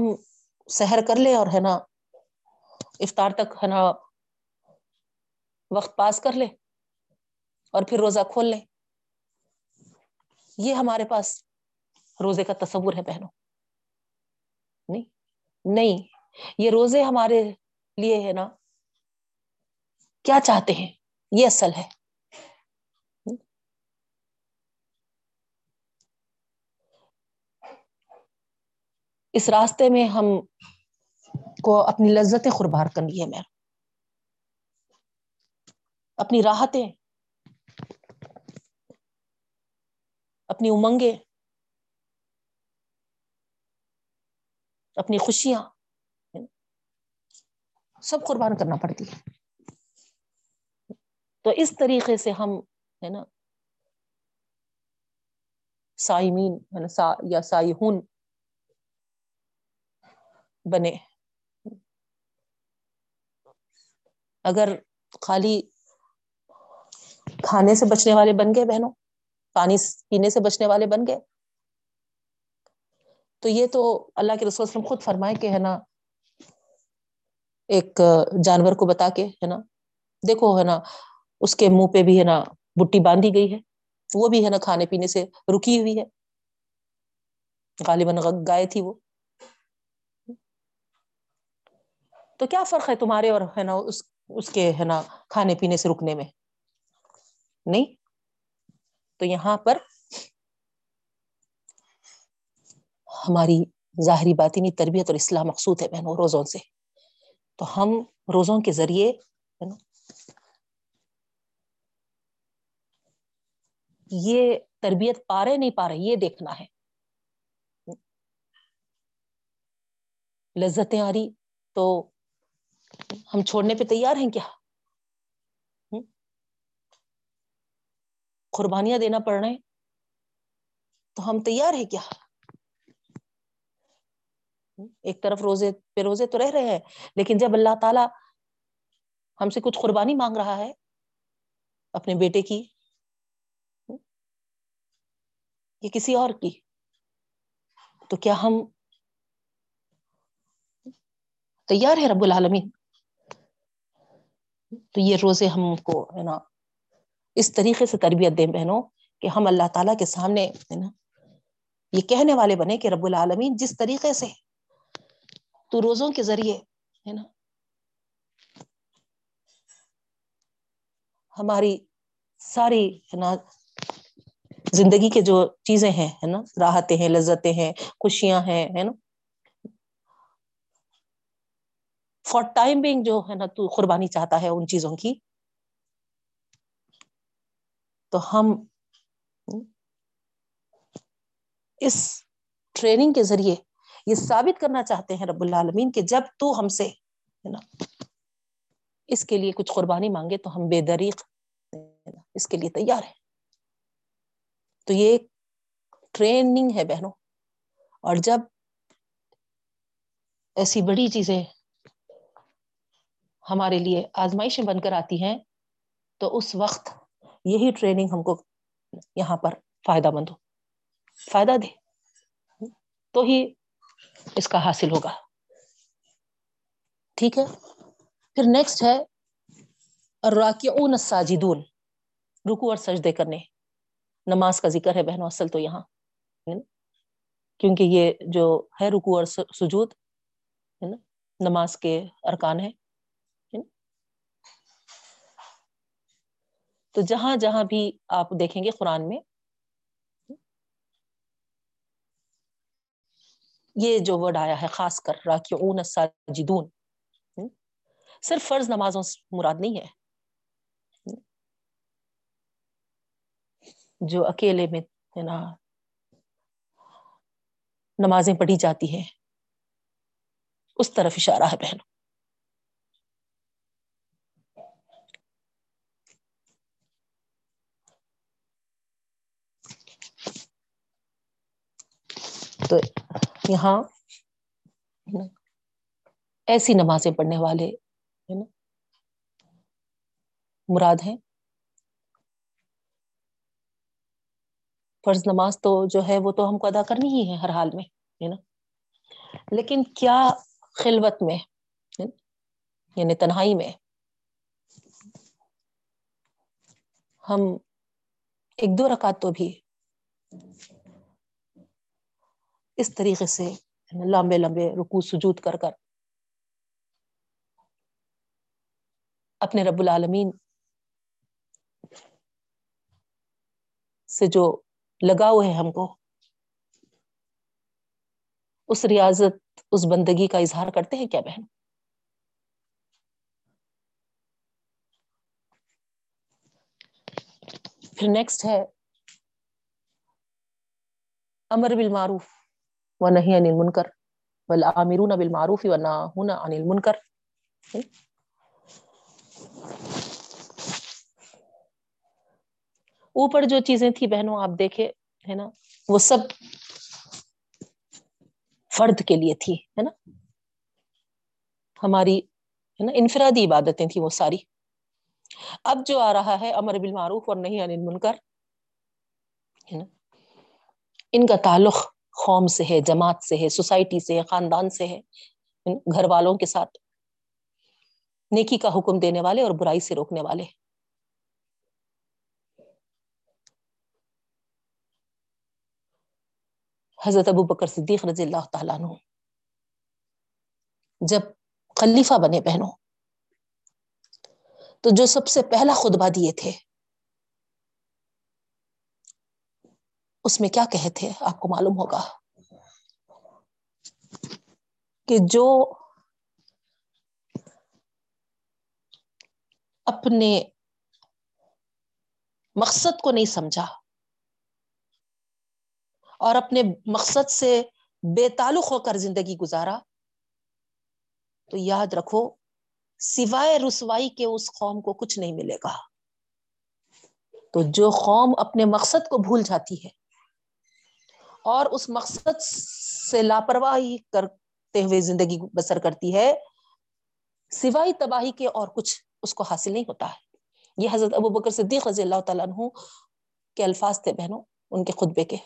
Speaker 1: سحر کر لیں اور ہے نا افطار تک ہے نا وقت پاس کر لے اور پھر روزہ کھول لیں۔ یہ ہمارے پاس روزے کا تصور ہے پہنو نہیں نہیں، یہ روزے ہمارے لیے ہے نا۔ کیا چاہتے ہیں؟ یہ اصل ہے۔ اس راستے میں ہم کو اپنی لذتیں قربار کرنی ہے میں اپنی راحتیں اپنی امنگیں، اپنی خوشیاں، سب قربان کرنا پڑتی ہے۔ تو اس طریقے سے ہم، ہے نا، سائمین یا سائہون بنے۔ اگر خالی کھانے سے بچنے والے بن گئے بہنوں پانی پینے سے بچنے والے بن گئے۔ تو یہ تو اللہ کے رسول وسلم خود فرمائے کہ ہے نا، ایک جانور کو بتا کے ہے نا، دیکھو ہے نا، اس کے منہ پہ بھی ہے نا بٹی باندھی گئی ہے۔ وہ بھی ہے نا کھانے پینے سے رکی ہوئی ہے۔ غالباً گائے تھی وہ۔ تو کیا فرق ہے تمہارے اور ہے نا اس اس کے ہے نا کھانے پینے سے رکنے میں؟ نہیں۔ تو یہاں پر ہماری ظاہری بات تربیت اور اسلام مقصود ہے بہنوں روزوں سے۔ تو ہم روزوں کے ذریعے یہ تربیت پا رہے نہیں پا رہے یہ دیکھنا ہے۔ لذتیں آ رہی، تو ہم چھوڑنے پہ تیار ہیں کیا؟ قربانیاں دینا پڑ رہے ہیں۔ تو ہم تیار ہیں کیا؟ ایک طرف روزے پہ روزے تو رہ رہے ہیں، لیکن جب اللہ تعالی ہم سے کچھ قربانی مانگ رہا ہے اپنے بیٹے کی یا کسی اور کی؟ تو کیا ہم تیار ہے رب العالمین؟ تو یہ روزے ہم کو ہے نا اس طریقے سے تربیت دیں بہنوں کہ ہم اللہ تعالی کے سامنے ہے نا، یہ کہنے والے بنے کہ رب العالمین جس طریقے سے تو روزوں کے ذریعے ہے نا، ہماری ساری ہے نا، زندگی کے جو چیزیں ہیں ہے نا، راحتیں ہیں، لذتیں ہیں، خوشیاں ہیں ہے نا۔ فار ٹائم بینگ جو ہے نا تو قربانی چاہتا ہے ان چیزوں کی۔ تو ہم اس ٹریننگ کے ذریعے یہ ثابت کرنا چاہتے ہیں رب العالمین کہ جب تو ہم سے، ہے نا، اس کے لیے کچھ قربانی مانگے تو ہم بے دریق اس کے لیے تیار ہیں۔ تو یہ ایک ٹریننگ ہے بہنوں۔ اور جب ایسی بڑی چیزیں ہمارے لیے آزمائشیں بن کر آتی ہیں تو اس وقت یہی ٹریننگ ہم کو یہاں پر فائدہ مند ہو۔ فائدہ دے۔ تو ہی اس کا حاصل ہوگا۔ ٹھیک ہے۔ پھر نیکسٹ ہے راکعون الساجدون۔ رکو اور سجدے کرنے۔ نماز کا ذکر ہے بہنوں، اصل تو یہاں۔ کیونکہ یہ جو ہے رکو اور سجود، ہے نا؟ نماز کے ارکان ہے تو جہاں جہاں بھی آپ دیکھیں گے قرآن میں، یہ جو ورڈ آیا ہے، خاص کر راکعون ساجدون صرف فرض نمازوں سے مراد نہیں ہے۔ جو اکیلے میں ہے نا، نمازیں پڑھی جاتی ہیں، اس طرف اشارہ ہے بہن۔ تو یہاں ایسی نمازیں پڑھنے والے، ہے نا، مراد ہیں۔ فرض نماز تو جو ہے وہ تو ہم کو ادا کرنی ہی ہے ہر حال میں، ہے نا۔ لیکن کیا خلوت میں یعنی تنہائی میں ہم ایک دو رکعت تو بھی اس طریقے سے لمبے لمبے رکو سجود کر کر اپنے رب العالمین سے جو لگاؤ ہے ہم کو، اس ریاضت، اس بندگی کا اظہار کرتے ہیں کیا بہن؟ پھر نیکسٹ ہے، امر بالمعروف۔ و نہیں انل منکر والآمرون بالمعروف والناهون عن المنکر. اوپر جو چیزیں تھی بہنوں، آپ دیکھے ہے نا، وہ سب فرد کے لیے تھی، ہے نا؟ ہماری، ہے نا، انفرادی عبادتیں تھیں وہ ساری۔ اب جو آ رہا ہے امر بالمعروف اور نہیں انل منکر ہے نا؟ ان کا تعلق قوم سے ہے، جماعت سے ہے، سوسائٹی سے ہے، خاندان سے ہے گھر والوں کے ساتھ نیکی کا حکم دینے والے اور برائی سے روکنے والے۔ حضرت ابو بکر صدیق رضی اللہ تعالیٰ عنہ، جب خلیفہ بنے بہنوں، تو جو سب سے پہلا خطبہ دیے تھے اس میں کیا کہے تھے آپ کو معلوم ہوگا کہ جو اپنے مقصد کو نہیں سمجھا اور اپنے مقصد سے بے تعلق ہو کر زندگی گزارا، تو یاد رکھو، سوائے رسوائی کے اس قوم کو کچھ نہیں ملے گا۔ تو جو قوم اپنے مقصد کو بھول جاتی ہے اور اس مقصد سے لاپرواہی کرتے ہوئے زندگی بسر کرتی ہے سوائی تباہی کے اور کچھ اس کو حاصل نہیں ہوتا ہے۔ یہ حضرت ابو بکر صدیق رضی اللہ تعالیٰ عنہ کے الفاظ تھے بہنوں، ان کے خطبے کے۔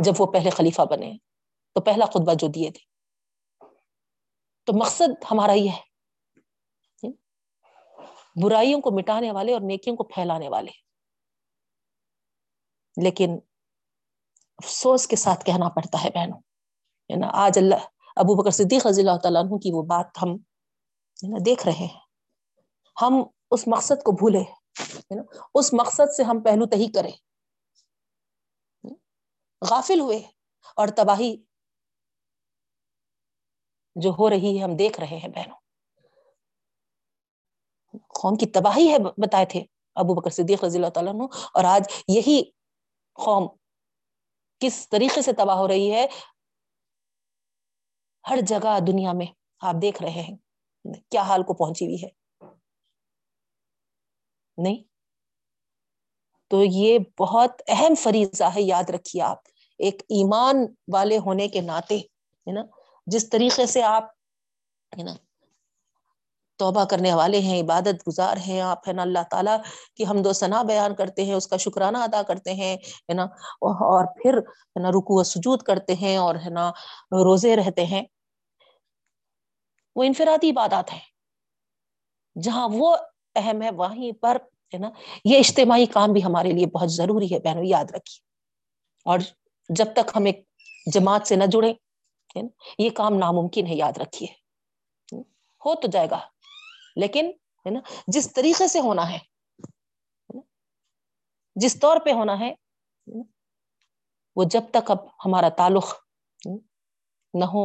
Speaker 1: جب وہ پہلے خلیفہ بنے، تو پہلا خطبہ جو دیے تھے۔ تو مقصد ہمارا یہ ہے، برائیوں کو مٹانے والے اور نیکیوں کو پھیلانے والے۔ لیکن افسوس کے ساتھ کہنا پڑتا ہے بہنوں۔ ہے نا؟ آج اللہ، ابو بکر صدیق رضی اللہ تعالیٰ عنہ کی وہ بات ہم دیکھ رہے ہیں۔ ہم اس مقصد کو بھولے اس مقصد سے ہم پہلو تہی کریں۔ غافل ہوئے اور تباہی جو ہو رہی ہے، ہم دیکھ رہے ہیں بہنوں۔ قوم کی تباہی ہے، بتائے تھے ابو بکر صدیق رضی اللہ تعالیٰ عنہ۔ اور آج یہی قوم کس طریقے سے تباہ ہو رہی ہے؟ ہر جگہ دنیا میں آپ دیکھ رہے ہیں۔ کیا حال کو پہنچی ہوئی ہے؟ نہیں۔ تو یہ بہت اہم فریضہ ہے، یاد رکھیے آپ۔ ایک ایمان والے ہونے کے ناطے، ہے نا؟ جس طریقے سے آپ، ہے نا؟ توبہ کرنے والے ہیں، عبادت گزار ہیں آپ، ہے نا؟ اللہ تعالیٰ کی ہم دو ثنا بیان کرتے ہیں، اس کا شکرانہ ادا کرتے ہیں، ہے نا؟ اور پھر، ہے نا رکو و سجود کرتے ہیں اور، ہے نا، روزے رہتے ہیں۔ وہ انفرادی عبادات ہیں، جہاں وہ اہم ہے، وہیں پر، ہے نا، یہ اجتماعی کام بھی ہمارے لیے بہت ضروری ہے، بہنوں، یاد رکھیے۔ اور جب تک ہم ایک جماعت سے نہ جڑے یہ کام ناممکن ہے، یاد رکھیے۔ ہو تو جائے گا۔ لیکن ہے نا، جس طریقے سے ہونا ہے جس طور پہ ہونا ہے وہ جب تک اب ہمارا تعلق نہ ہو،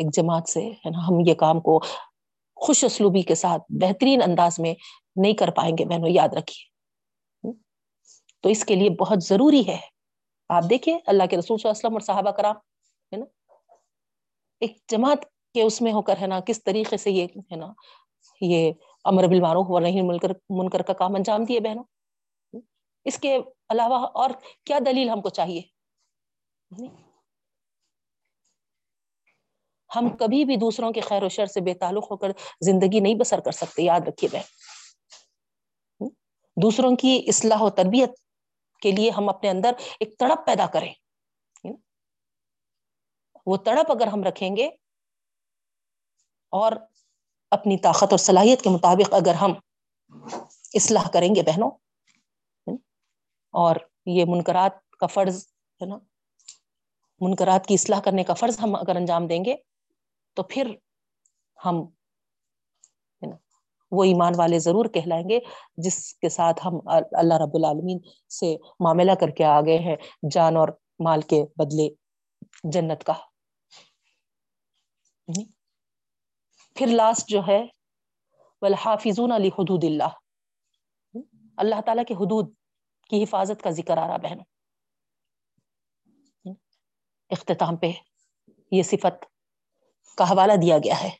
Speaker 1: ایک جماعت سے، ہے نا، ہم یہ کام کو خوش اسلوبی کے ساتھ بہترین انداز میں نہیں کر پائیں گے بہنوں یاد رکھیے تو اس کے لیے بہت ضروری ہے۔ آپ دیکھیے اللہ کے رسول صلی اللہ علیہ وسلم اور صحابہ کرام، ہے نا، ایک جماعت کے اس میں ہو کر ہے نا، کس طریقے سے یہ ہے نا، یہ امر بالمعروف و نہیں منکر منکر کا کام انجام دیے بہنوں۔ اس کے علاوہ اور کیا دلیل ہم کو چاہیے؟ ہم کبھی بھی دوسروں کے خیر و شر سے بے تعلق ہو کر زندگی نہیں بسر کر سکتے، یاد رکھیے بہن۔ دوسروں کی اصلاح و تربیت کے لیے ہم اپنے اندر ایک تڑپ پیدا کریں۔ وہ تڑپ اگر ہم رکھیں گے اور اپنی طاقت اور صلاحیت کے مطابق اگر ہم اصلاح کریں گے بہنوں اور یہ منقرات کا فرض، ہے نا؟ منقرات کی اصلاح کرنے کا فرض ہم اگر انجام دیں گے تو پھر ہم وہ ایمان والے ضرور کہلائیں گے، جس کے ساتھ ہم اللہ رب العالمین سے معاملہ کر کے آگے ہیں، جان اور مال کے بدلے جنت کا۔ پھر لاسٹ جو ہے، والحافظون علی حدود اللہ۔ اللہ تعالیٰ کے حدود کی حفاظت کا ذکر آ رہا بہن اختتام پہ یہ صفت کا حوالہ دیا گیا ہے۔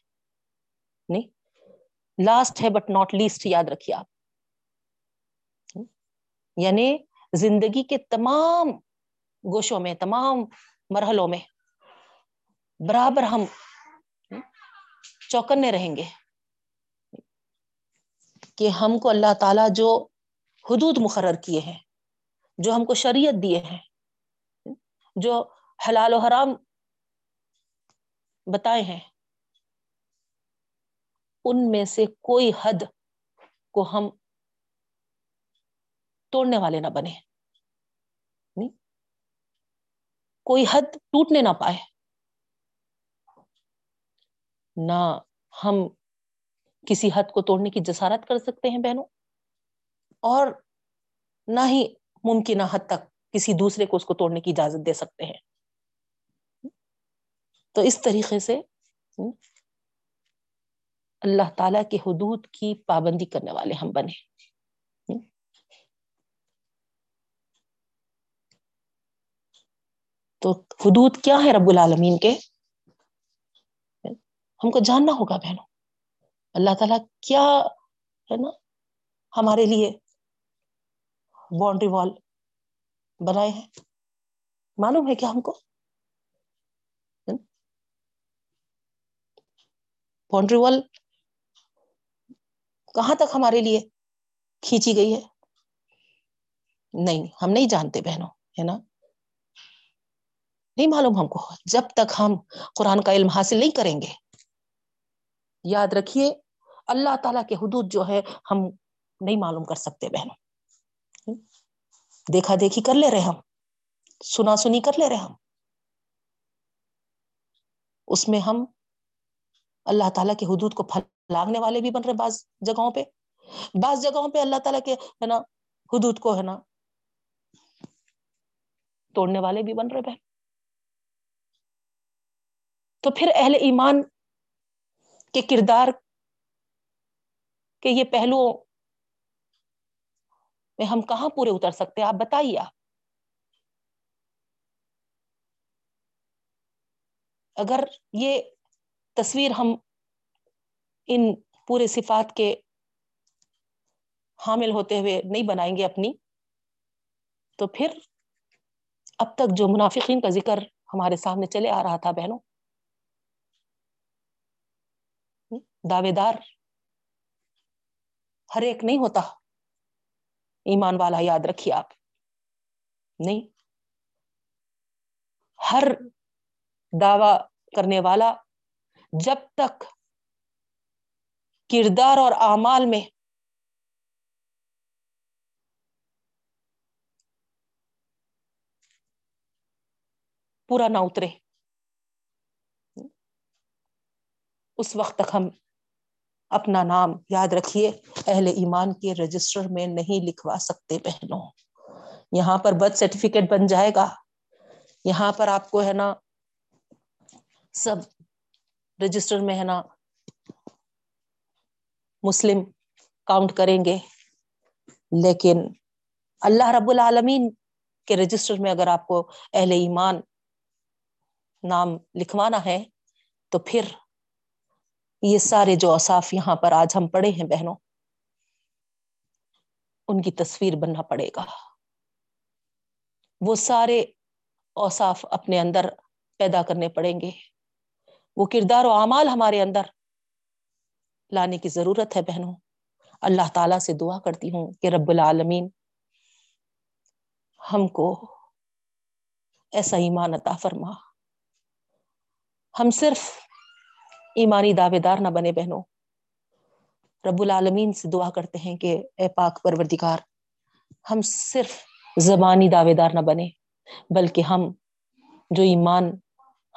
Speaker 1: نہیں لاسٹ ہے بٹ ناٹ لیسٹ یاد رکھیے آپ۔ یعنی زندگی کے تمام گوشوں میں، تمام مرحلوں میں برابر ہم چوکنے رہیں گے کہ ہم کو اللہ تعالی جو حدود مقرر کیے ہیں، جو ہم کو شریعت دیے ہیں، جو حلال و حرام بتائے ہیں، ان میں سے کوئی حد کو ہم توڑنے والے نہ بنے کوئی حد ٹوٹنے نہ پائے۔ نہ ہم کسی حد کو توڑنے کی جسارت کر سکتے ہیں بہنوں، اور نہ ہی ممکنہ حد تک کسی دوسرے کو اس کو توڑنے کی اجازت دے سکتے ہیں۔ تو اس طریقے سے اللہ تعالی کے حدود کی پابندی کرنے والے ہم بنے تو حدود کیا ہے رب العالمین کے؟ ہم کو جاننا ہوگا بہنوں۔ اللہ تعالیٰ کیا ہے نا ہمارے لیے باؤنڈری وال بنائے ہیں۔ معلوم ہے کیا ہم کو؟ باؤنڈری وال کہاں تک ہمارے لیے کھینچی گئی ہے؟ نہیں، ہم نہیں جانتے بہنوں، ہے نا؟ نہیں معلوم ہم کو۔ جب تک ہم قرآن کا علم حاصل نہیں کریں گے یاد رکھیے، اللہ تعالی کے حدود جو ہے، ہم نہیں معلوم کر سکتے بہنوں دیکھا دیکھی کر لے رہے ہم، سنا سنی کر لے رہے ہم۔ اس میں ہم اللہ تعالیٰ کے حدود کو پھیلاگنے والے بھی بن رہے بعض جگہوں پہ۔ بعض جگہوں پہ اللہ تعالیٰ کے، ہے نا، حدود کو، ہے نا، توڑنے والے بھی بن رہے بہن۔ تو پھر اہل ایمان کے کردار کے یہ پہلوؤں میں ہم کہاں پورے اتر سکتے آپ بتائیے آپ۔ اگر یہ تصویر ہم ان پورے صفات کے حامل ہوتے ہوئے نہیں بنائیں گے اپنی، تو پھر اب تک جو منافقین کا ذکر ہمارے سامنے چلے آ رہا تھا بہنوں دعوے دار ہر ایک نہیں ہوتا۔ ایمان والا یاد رکھیے آپ۔ نہیں۔ ہر دعوی کرنے والا جب تک کردار اور اعمال میں پورا نہ اترے۔ اس وقت تک ہم اپنا نام یاد رکھیے، اہل ایمان کے رجسٹر میں نہیں لکھوا سکتے بہنوں۔ یہاں پر برتھ سرٹیفکیٹ بن جائے گا۔ یہاں پر آپ کو ہے نا سب رجسٹر میں ہے نا مسلم کاؤنٹ کریں گے۔ لیکن اللہ رب العالمین کے رجسٹر میں اگر آپ کو اہل ایمان نام لکھوانا ہے تو پھر یہ سارے جو اصاف یہاں پر آج ہم پڑھے ہیں بہنوں، ان کی تصویر بننا پڑے گا۔ وہ سارے اوصاف اپنے اندر پیدا کرنے پڑیں گے۔ وہ کردار و اعمال ہمارے اندر لانے کی ضرورت ہے بہنوں۔ اللہ تعالی سے دعا کرتی ہوں کہ رب العالمین ہم کو ایسا ایمان عطا فرما۔ ہم صرف ایمانی دعوے دار نہ بنے بہنوں۔ رب العالمین سے دعا کرتے ہیں کہ اے پاک پروردگار، ہم صرف زبانی دعوے دار نہ بنے، بلکہ ہم جو ایمان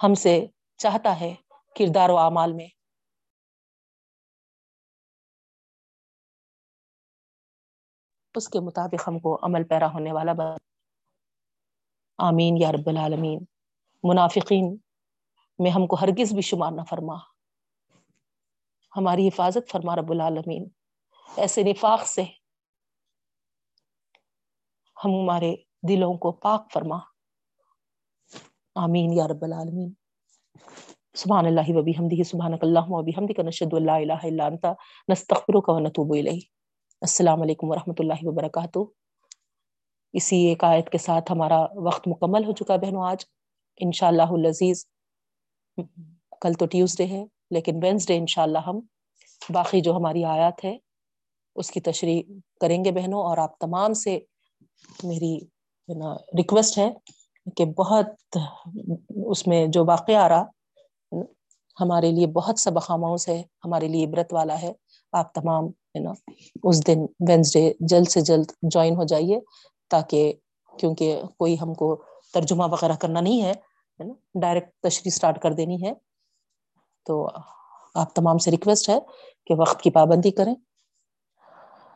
Speaker 1: ہم سے چاہتا ہے کردار و اعمال میں۔ اس کے مطابق ہم کو عمل پیرا ہونے والا آمین یا رب العالمین۔ منافقین، میں ہم کو ہرگز بھی شمار نہ فرما۔ ہماری حفاظت فرما رب العالمین۔ ایسے نفاق سے ہم ہمارے دلوں کو پاک فرما۔ آمین یا رب العالمین۔ سبحان اللہ و بحمدہ سبحانک اللہم و بحمدک، نشہد اللہ الہ الا انت، نستغفرک و نتوب الیہ۔ السلام علیکم ورحمۃ اللہ وبرکاتہ۔ اسی ایک آیت کے ساتھ ہمارا وقت مکمل ہو چکا بہنوں، آج انشاءاللہ العزیز۔ کل تو ٹیوزڈے ہے۔ لیکن وینسڈے انشاءاللہ ہم باقی جو ہماری آیات ہے اس کی تشریح کریں گے بہنوں، اور آپ تمام سے میری ریکویسٹ ہے کہ بہت اس میں جو واقعہ آ رہا، ہمارے لیے بہت سبق آموز ہے، ہمارے لیے عبرت والا ہے۔ آپ تمام ہے نا، اس دن وینسڈے جلد سے جلد جوائن ہو جائیے تاکہ کیونکہ کوئی ہم کو ترجمہ وغیرہ کرنا نہیں ہے نا، ڈائریکٹ تشریح اسٹارٹ کر دینی ہے۔ تو آپ تمام سے ریکویسٹ ہے کہ وقت کی پابندی کریں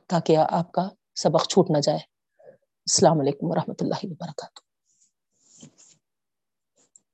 Speaker 1: تاکہ آپ کا سبق چھوٹ نہ جائے۔ السلام علیکم ورحمۃ اللہ وبرکاتہ۔